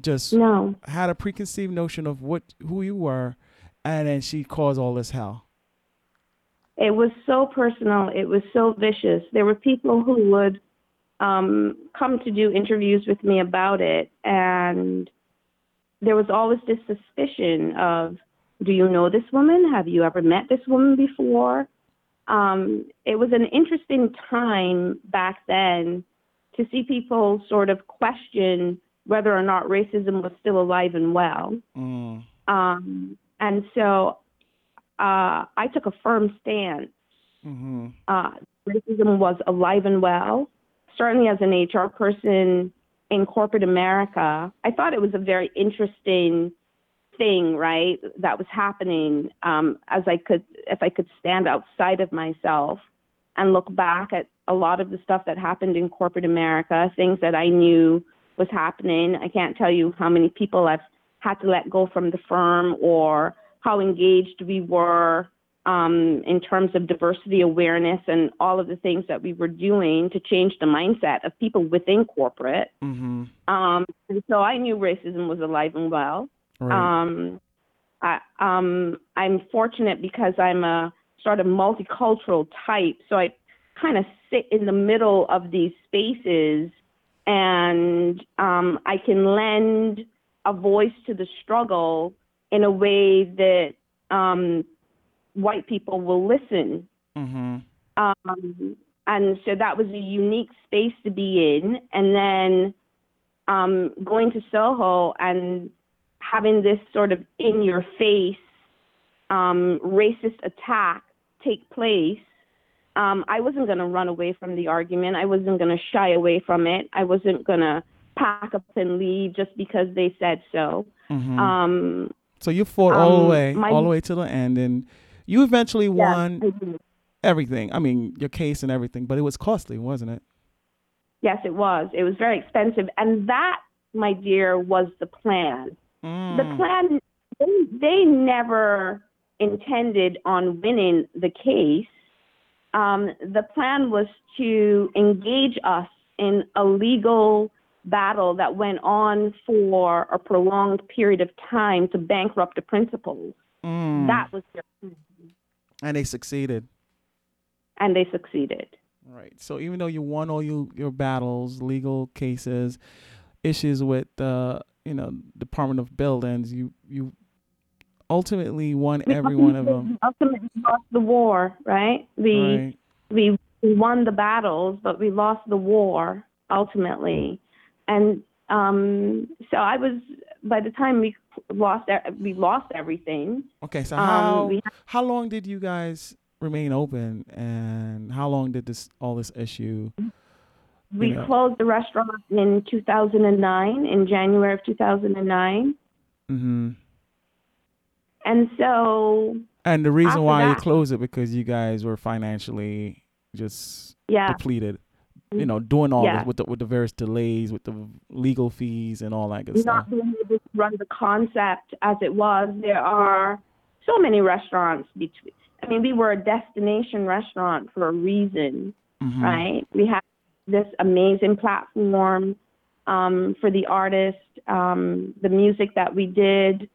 just No. had a preconceived notion of what who you were and then she caused all this hell. It was so personal. It was so vicious. There were people who would um, come to do interviews with me about it, and there was always this suspicion of, "Do you know this woman? Have you ever met this woman before?" Um, it was an interesting time back then to see people sort of question whether or not racism was still alive and well. Mm. Um, and so uh, I took a firm stance. Mm-hmm. Uh, racism was alive and well. Certainly, as an HR person in corporate America, I thought it was a very interesting thing, right? That was happening. Um, as I could, if I could stand outside of myself and look back at a lot of the stuff that happened in corporate America, things that I knew was happening. I can't tell you how many people I've had to let go from the firm or how engaged we were um, in terms of diversity awareness and all of the things that we were doing to change the mindset of people within corporate. Mm-hmm. Um, and so I knew racism was alive and well. Right. Um, I, um, I'm fortunate because I'm a sort of multicultural type, so I kind of sit in the middle of these spaces, and um, I can lend a voice to the struggle in a way that um, white people will listen. mm-hmm. Um, and so that was a unique space to be in. And then um, going to Soho and having this sort of in your face um, racist attack take place, um, I wasn't going to run away from the argument. I wasn't going to shy away from it. I wasn't going to pack up and leave just because they said so. Mm-hmm. Um, So you fought all the Um, way, my- all the way to the end, and you eventually yeah, won I everything. I mean, your case and everything, but it was costly, wasn't it? Yes, it was. It was very expensive. And that, my dear, was the plan. The Mm. plan, they, they never intended on winning the case. Um, the plan was to engage us in a legal battle that went on for a prolonged period of time to bankrupt the principals. Mm. That was their plan. And they succeeded. And they succeeded. Right. So even though you won all you, your battles, legal cases, issues with the you know Department of Buildings, you you ultimately won every one of them. Ultimately lost the war, right? We Right. we we won the battles, but we lost the war ultimately. And um, so I was by the time we lost we lost everything. Okay. So Um, how how long did you guys remain open, and how long did this all this issue? we Yeah. closed the restaurant in 2009 in January of 2009. Mm-hmm. And so And the reason why you closed it because you guys were financially just yeah, depleted. You know, doing all Yeah. this with the with the various delays, with the legal fees and all that good not stuff. being able to run the concept as it was. There are so many restaurants between. I mean, we were a destination restaurant for a reason. Mhm. right? We have this amazing platform um, for the artist, um, the music that we did,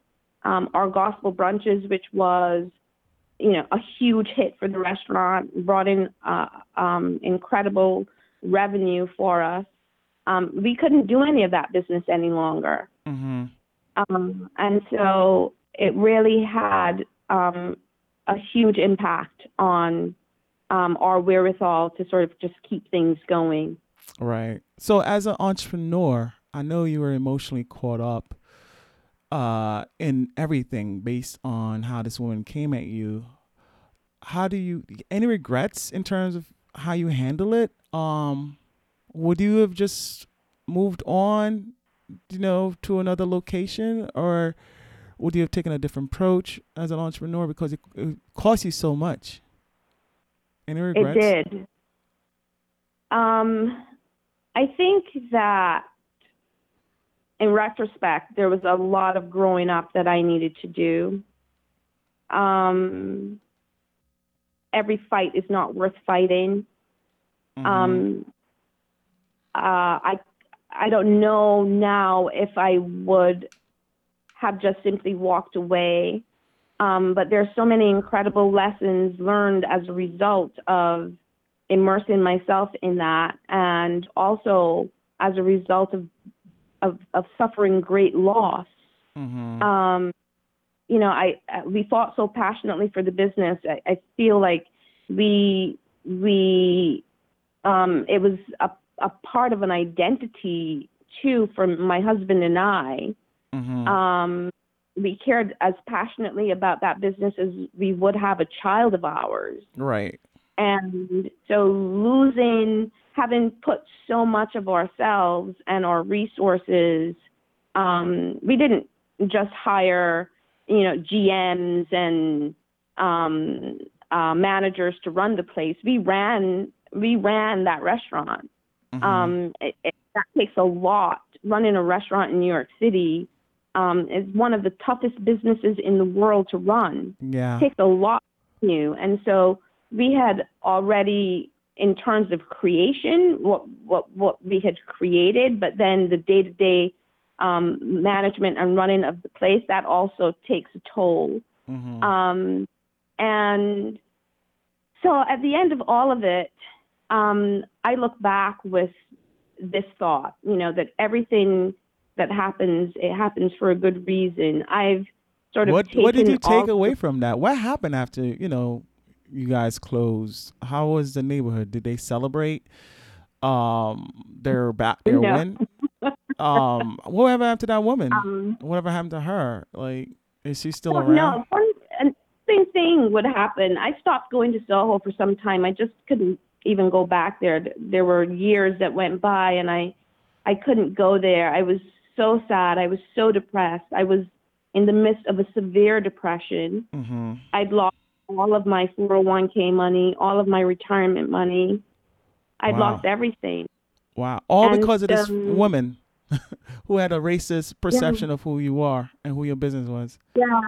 um, our gospel brunches, which was, you know, a huge hit for the restaurant, brought in uh, um, incredible revenue for us. um, we couldn't do any of that business any longer. Mm-hmm. Um, and so it really had um, a huge impact on um, our wherewithal to sort of just keep things going. Right. So as an entrepreneur, I know you were emotionally caught up uh, in everything based on how this woman came at you. How do you any regrets in terms of how you handle it? Um, would you have just moved on, you know, to another location, or would you have taken a different approach as an entrepreneur because it, it costs you so much? Any regrets? It did. Um, I think that in retrospect, there was a lot of growing up that I needed to do. Um, every fight is not worth fighting. Mhm. Um, uh, I I don't know now if I would have just simply walked away. Um, but there's so many incredible lessons learned as a result of immersing myself in that, and also as a result of of, of suffering great loss. Mhm. Um, you know, I we fought so passionately for the business. I, I feel like we we um, it was a a part of an identity too for my husband and I. Mhm. Um, we cared as passionately about that business as we would have a child of ours. right. And so losing, having put so much of ourselves and our resources, um, we didn't just hire, you know, GMs and um, uh, managers to run the place. We ran, we ran that restaurant. Mhm. Um, it, it, that takes a lot. Running a restaurant in New York City um, is one of the toughest businesses in the world to run yeah. takes a lot you. And so we had already, in terms of creation, what what what we had created, but then the day to day management and running of the place that also takes a toll. Mhm. Um, and so at the end of all of it, um, I look back with this thought, you know, that everything that happens, it happens for a good reason. I've sort of what what did you take away from that? What happened after you know you guys closed? How was the neighborhood? Did they celebrate um their back their No. win? um, whatever happened to that woman? Um, whatever happened to her? Like, is she still around? No, one and same thing would happen. I stopped going to Soho for some time. I just couldn't even go back there. There were years that went by, and I, I couldn't go there. I was so sad. I was so depressed. I was in the midst of a severe depression. Mm-hmm. I'd lost all of my 401k money, all of my retirement money. I'd Wow. lost everything. Wow. All And, because of this um, woman who had a racist perception of who you are and who your business was. Yeah,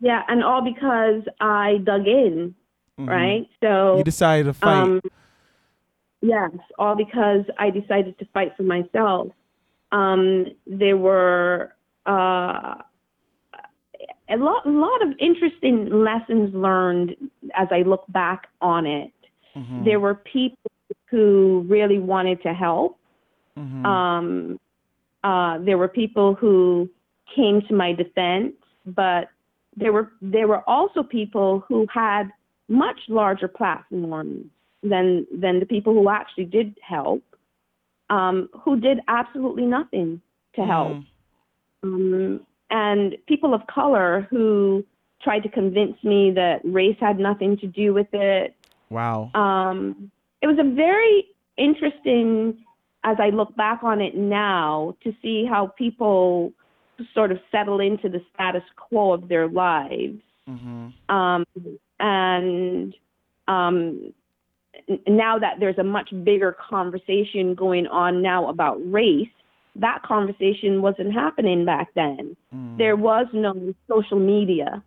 yeah, and all because I dug in, Mhm. right? So You decided to fight. Um, yes, all because I decided to fight for myself. Um, there were uh, a lot, a lot of interesting lessons learned as I look back on it. Mhm. There were people who really wanted to help. Mhm. Um, uh, there were people who came to my defense, but there were there were also people who had much larger platforms than than the people who actually did help, um, who did absolutely nothing to help, Mhm. um, and people of color who tried to convince me that race had nothing to do with it, Wow. um, it was a very interesting, as I look back on it now, to see how people sort of settle into the status quo of their lives. hmm Um, and um, now that there's a much bigger conversation going on now about race, that conversation wasn't happening back then. Mm. There was no social media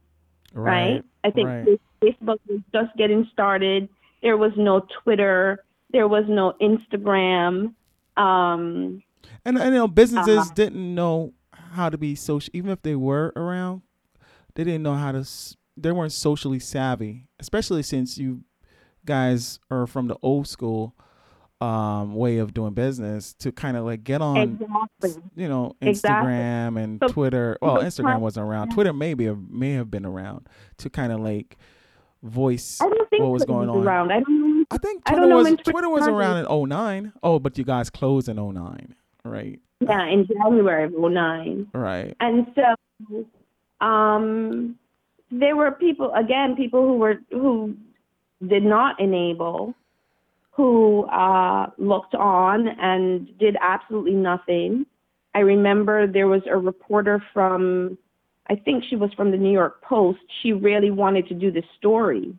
right? I think right. Facebook was just getting started. There was no Twitter. There was no Instagram. Um, And, and you know, businesses Uh-huh. didn't know how to be social, even if they were around, they didn't know how to. s- They weren't socially savvy, especially since you guys are from the old school. um, way of doing business to kind of like get on, Exactly. you know, Exactly. Instagram and So- Twitter. Well, Instagram wasn't around. yeah. Twitter maybe may have been around to kind of like voice I don't think what was going on. around. I don't I think I Twitter know was Twitter Twitter was around in 09. Oh, but you guys closed in 09, right? Yeah, in January of '09. Right. And so, um, there were people again, people who were who did not enable, who uh, looked on and did absolutely nothing. I remember there was a reporter from, I think she was from the New York Post. She really wanted to do this story,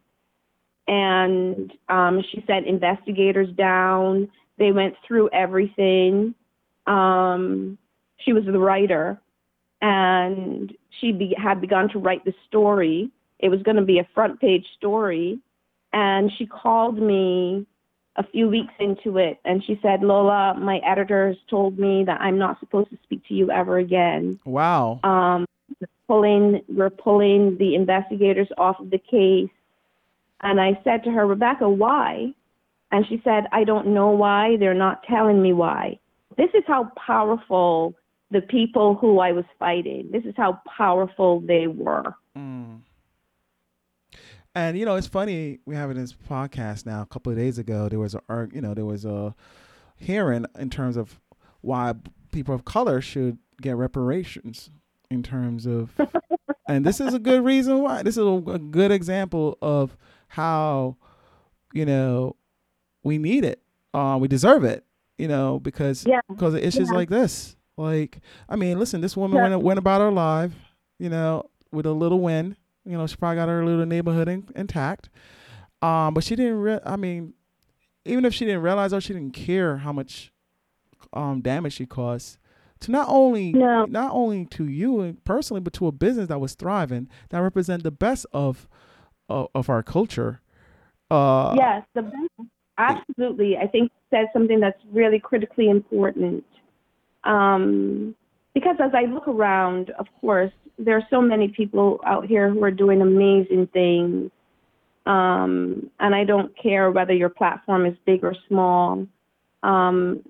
and um, she sent investigators down. They went through everything. Um, she was the writer and she be, had begun to write the story. It was going to be a front page story. And she called me a few weeks into it and she said, Lola, my editors told me that I'm not supposed to speak to you ever again. Wow. Um, pulling, we're pulling the investigators off of the case. And I said to her, Rebecca, why? And she said, I don't know why. They're not telling me why. This is how powerful the people who I was fighting, this is how powerful they were. Mm. And you know, it's funny we have it in this podcast now. A couple of days ago, there was a you know there was a hearing in terms of why people of color should get reparations in terms of, and this is a good reason why. This is a, a good example of how you know we need it. Uh, we deserve it. You know because Yeah. because of issues Yeah. like this. Like I mean, listen, this woman Yeah. went went about her life. You know, with a little win. You know, she probably got her little neighborhood in, intact. Um, but she didn't. Re- I mean, even if she didn't realize or she didn't care how much um damage she caused to not only No. not only to you personally, but to a business that was thriving that represent the best of of, our culture. Uh, yes, the absolutely. I think said something that's really critically important. Um, because as I look around, of course, there are so many people out here who are doing amazing things. Um, and I don't care whether your platform is big or small. Um,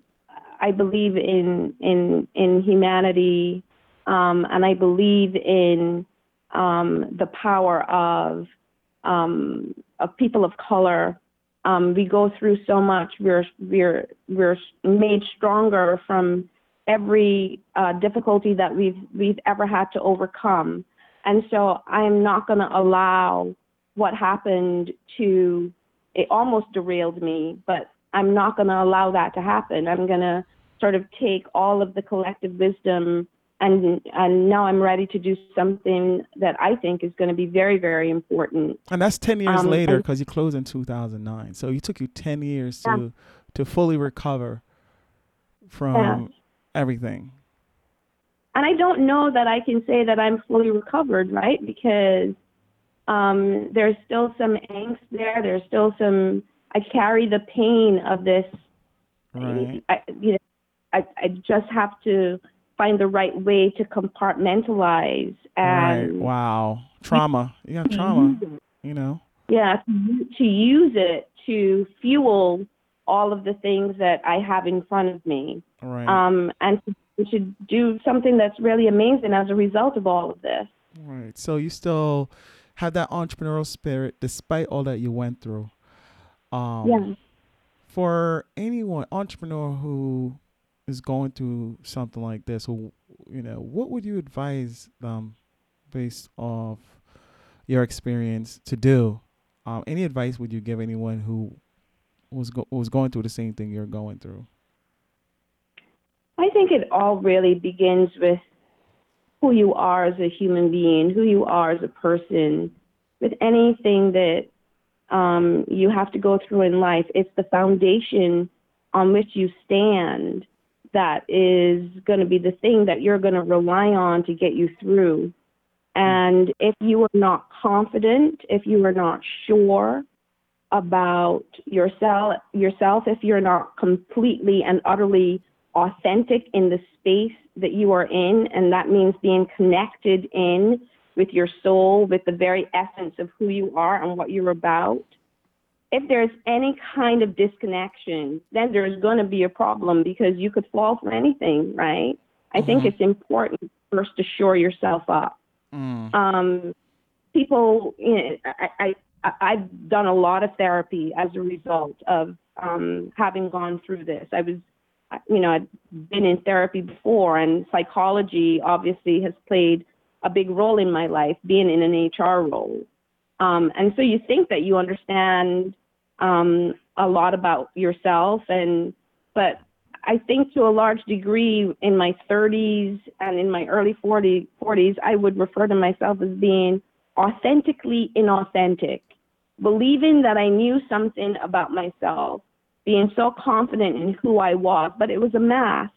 I believe in in in humanity, um, and I believe in um, the power of um, of people of color. Um, we go through so much. We're we're we're made stronger from every uh, difficulty that we've we've ever had to overcome. And so I'm not going to allow what happened to it almost derailed me, but I'm not going to allow that to happen. I'm going to sort of take all of the collective wisdom and and now I'm ready to do something that I think is going to be very very important. and that's ten years Um, later because you closed in two thousand nine. So it took you ten years Yeah. to to fully recover from Yeah. everything. And I don't know that I can say that I'm fully recovered, right? Because um, there's still some angst there. There's still some. I carry the pain of this. Right. I, you know, I, I just have to find the right way to compartmentalize Right. and Wow. Trauma. You got trauma. You know. Yeah, to, to use it to fuel all of the things that I have in front of me, Right. um, and to, to do something that's really amazing as a result of all of this. right. So you still have that entrepreneurial spirit despite all that you went through. Um, yeah. For anyone entrepreneur who is going through something like this, you know, what would you advise them based off your experience to do? Um, any advice would you give anyone who was go- was going through the same thing you're going through? I think it all really begins with who you are as a human being, who you are as a person. With anything that um, you have to go through in life, it's the foundation on which you stand that is going to be the thing that you're going to rely on to get you through. And if you are not confident, if you are not sure about yourself, yourself, if you're not completely and utterly authentic in the space that you are in, and that means being connected in with your soul, with the very essence of who you are and what you're about, if there's any kind of disconnection, then there's going to be a problem because you could fall for anything, right? I think Mhm. it's important first to shore yourself up. Mm. Um, people, you know, I, I, I- I've done a lot of therapy as a result of um, having gone through this. I was, you know, I'd been in therapy before, and psychology obviously has played a big role in my life, being in an HR role. Um, and so you think that you understand um, a lot about yourself, and but I think to a large degree in my 30s and in my early 40, 40s, I would refer to myself as being authentically inauthentic, believing that I knew something about myself, being so confident in who I was, but it was a mask.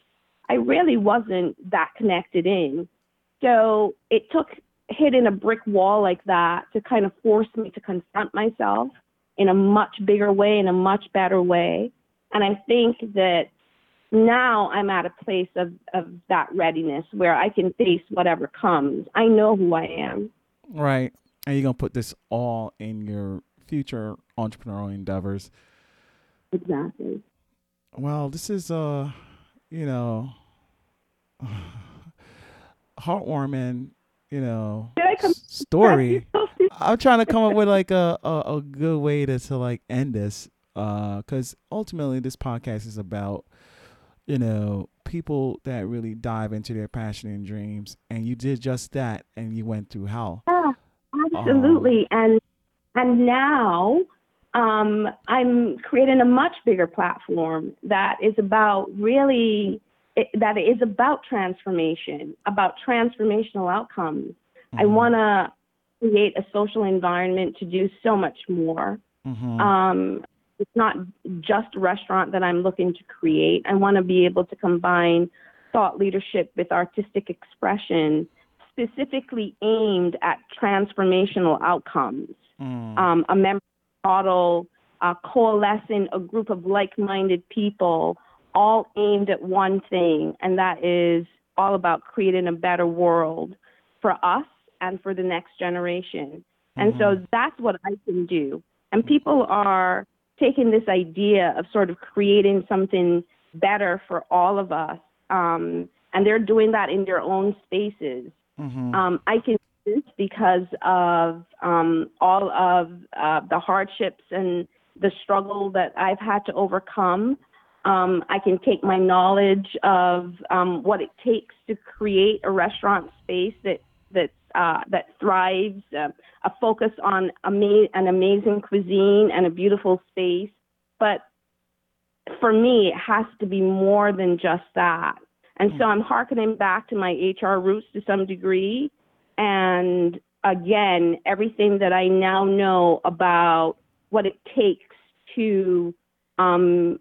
I really wasn't that connected in. So it took hitting a brick wall like that to kind of force me to confront myself in a much bigger way, in a much better way. And I think that now I'm at a place of, of that readiness where I can face whatever comes. I know who I am. Right. And you're gonna put this all in your future entrepreneurial endeavors. Exactly. Well, this is uh, you know, heartwarming, you know, Did I come s- story. I'm trying to come up with like a, a, a good way to, to like end this. Uh, cause ultimately this podcast is about, you know, people that really dive into their passion and dreams. And you did just that and you went through hell. Yeah, absolutely. Um, and and now um, I'm creating a much bigger platform that is about really it, that is about transformation, about transformational outcomes. I Mhm. want to create a social environment to do so much more. Mhm. Um, it's not just a restaurant that I'm looking to create. I want to be able to combine thought leadership with artistic expression, specifically aimed at transformational outcomes. Mm. Um, a member model, uh, coalescing a group of like minded people, all aimed at one thing, and that is all about creating a better world for us and for the next generation. And so Mhm. that's what I can do. And people are taking this idea of sort of creating something better for all of us. Um, and they're doing that in their own spaces. Mhm. Um, I can do this because of um, all of uh, the hardships and the struggle that I've had to overcome. Um, I can take my knowledge of um, what it takes to create a restaurant space that that uh, that thrives, uh, a focus on ama- an amazing cuisine and a beautiful space. But for me, it has to be more than just that. And so I'm harkening back to my HR roots to some degree. And again, everything that I now know about what it takes to um,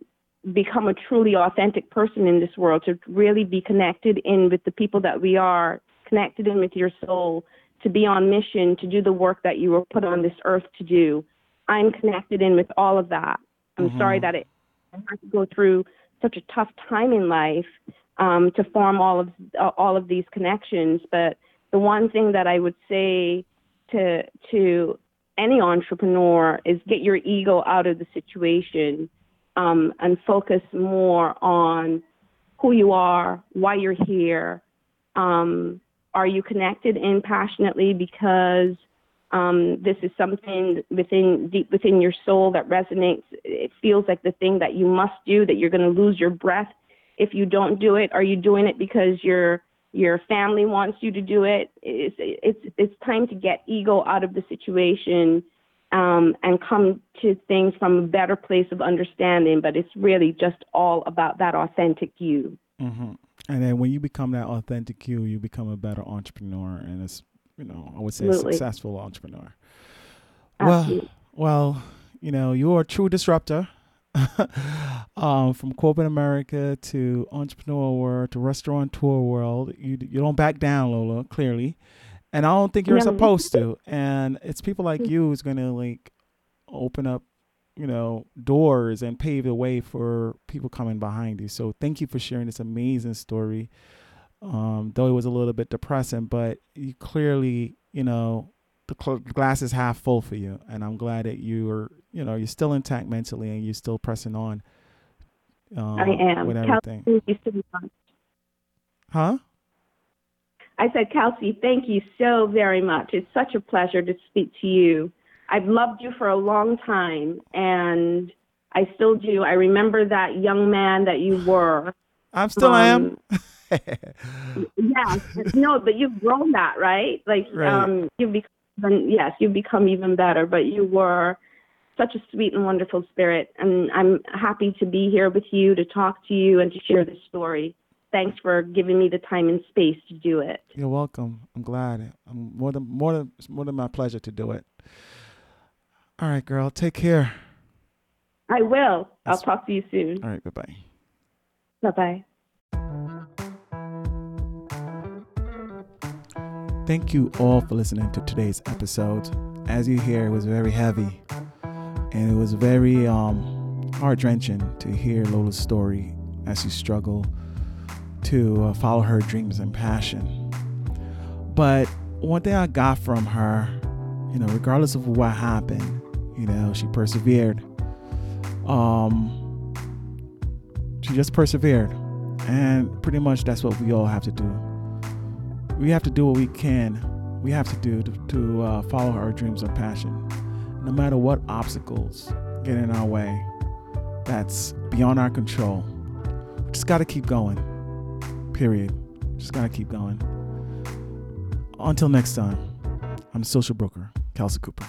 become a truly authentic person in this world, to really be connected in with the people that we are, connected in with your soul, to be on mission, to do the work that you were put on this earth to do. I'm connected in with all of that. I'm Mhm. sorry that it I had to go through such a tough time in life um, to form all of uh, all of these connections. But the one thing that I would say to to any entrepreneur is get your ego out of the situation um, and focus more on who you are, why you're here. Um, are you connected in passionately because um, this is something within deep within your soul that resonates? It feels like the thing that you must do, that you're going to lose your breath if you don't do it. Are you doing it because your your family wants you to do it? It's it's it's time to get ego out of the situation um, and come to things from a better place of understanding. But it's really just all about that authentic you. hmm And then when you become that authentic you, you become a better entrepreneur, and it's you know I would say a successful entrepreneur. Well, Absolutely. well, you know you're a true disruptor. um, from corporate America to entrepreneur world to restaurateur world, you you don't back down, Lola. Clearly, and I don't think you're No. supposed to. And it's people like you who's gonna like open up you know, doors and pave the way for people coming behind you. So thank you for sharing this amazing story. Um, though it was a little bit depressing, but you clearly, you know, the cl- glass is half full for you, and I'm glad that you are, you know, you're still intact mentally and you're still pressing on. Uh, I am. With everything. Huh? I said, Kelsey, thank you so very much. It's such a pleasure to speak to you. I've loved you for a long time, and I still do. I remember that young man that you were. I'm still um, am. yeah, no, but you've grown that, right? Like, right. um, you've become, yes, you've become even better. But you were such a sweet and wonderful spirit, and I'm happy to be here with you to talk to you and to share this story. Thanks for giving me the time and space to do it. You're welcome. I'm glad. I'm more than more than more than my pleasure to do it. All right, girl. Take care. I will. I'll talk to you soon. All right. Bye bye. Bye bye. Thank you all for listening to today's episode. As you hear, it was very heavy and it was very um, heart wrenching to hear Lola's story as she struggled to uh, follow her dreams and passion. But one thing I got from her, you know, regardless of what happened, you know, she persevered. Um, she just persevered, and pretty much that's what we all have to do we have to do what we can. We have to do to, to uh, follow our dreams or passion, no matter what obstacles get in our way. That's beyond our control. We just got to keep going. Period. Just got to keep going. Until next time, I'm social broker, Kelsey Cooper.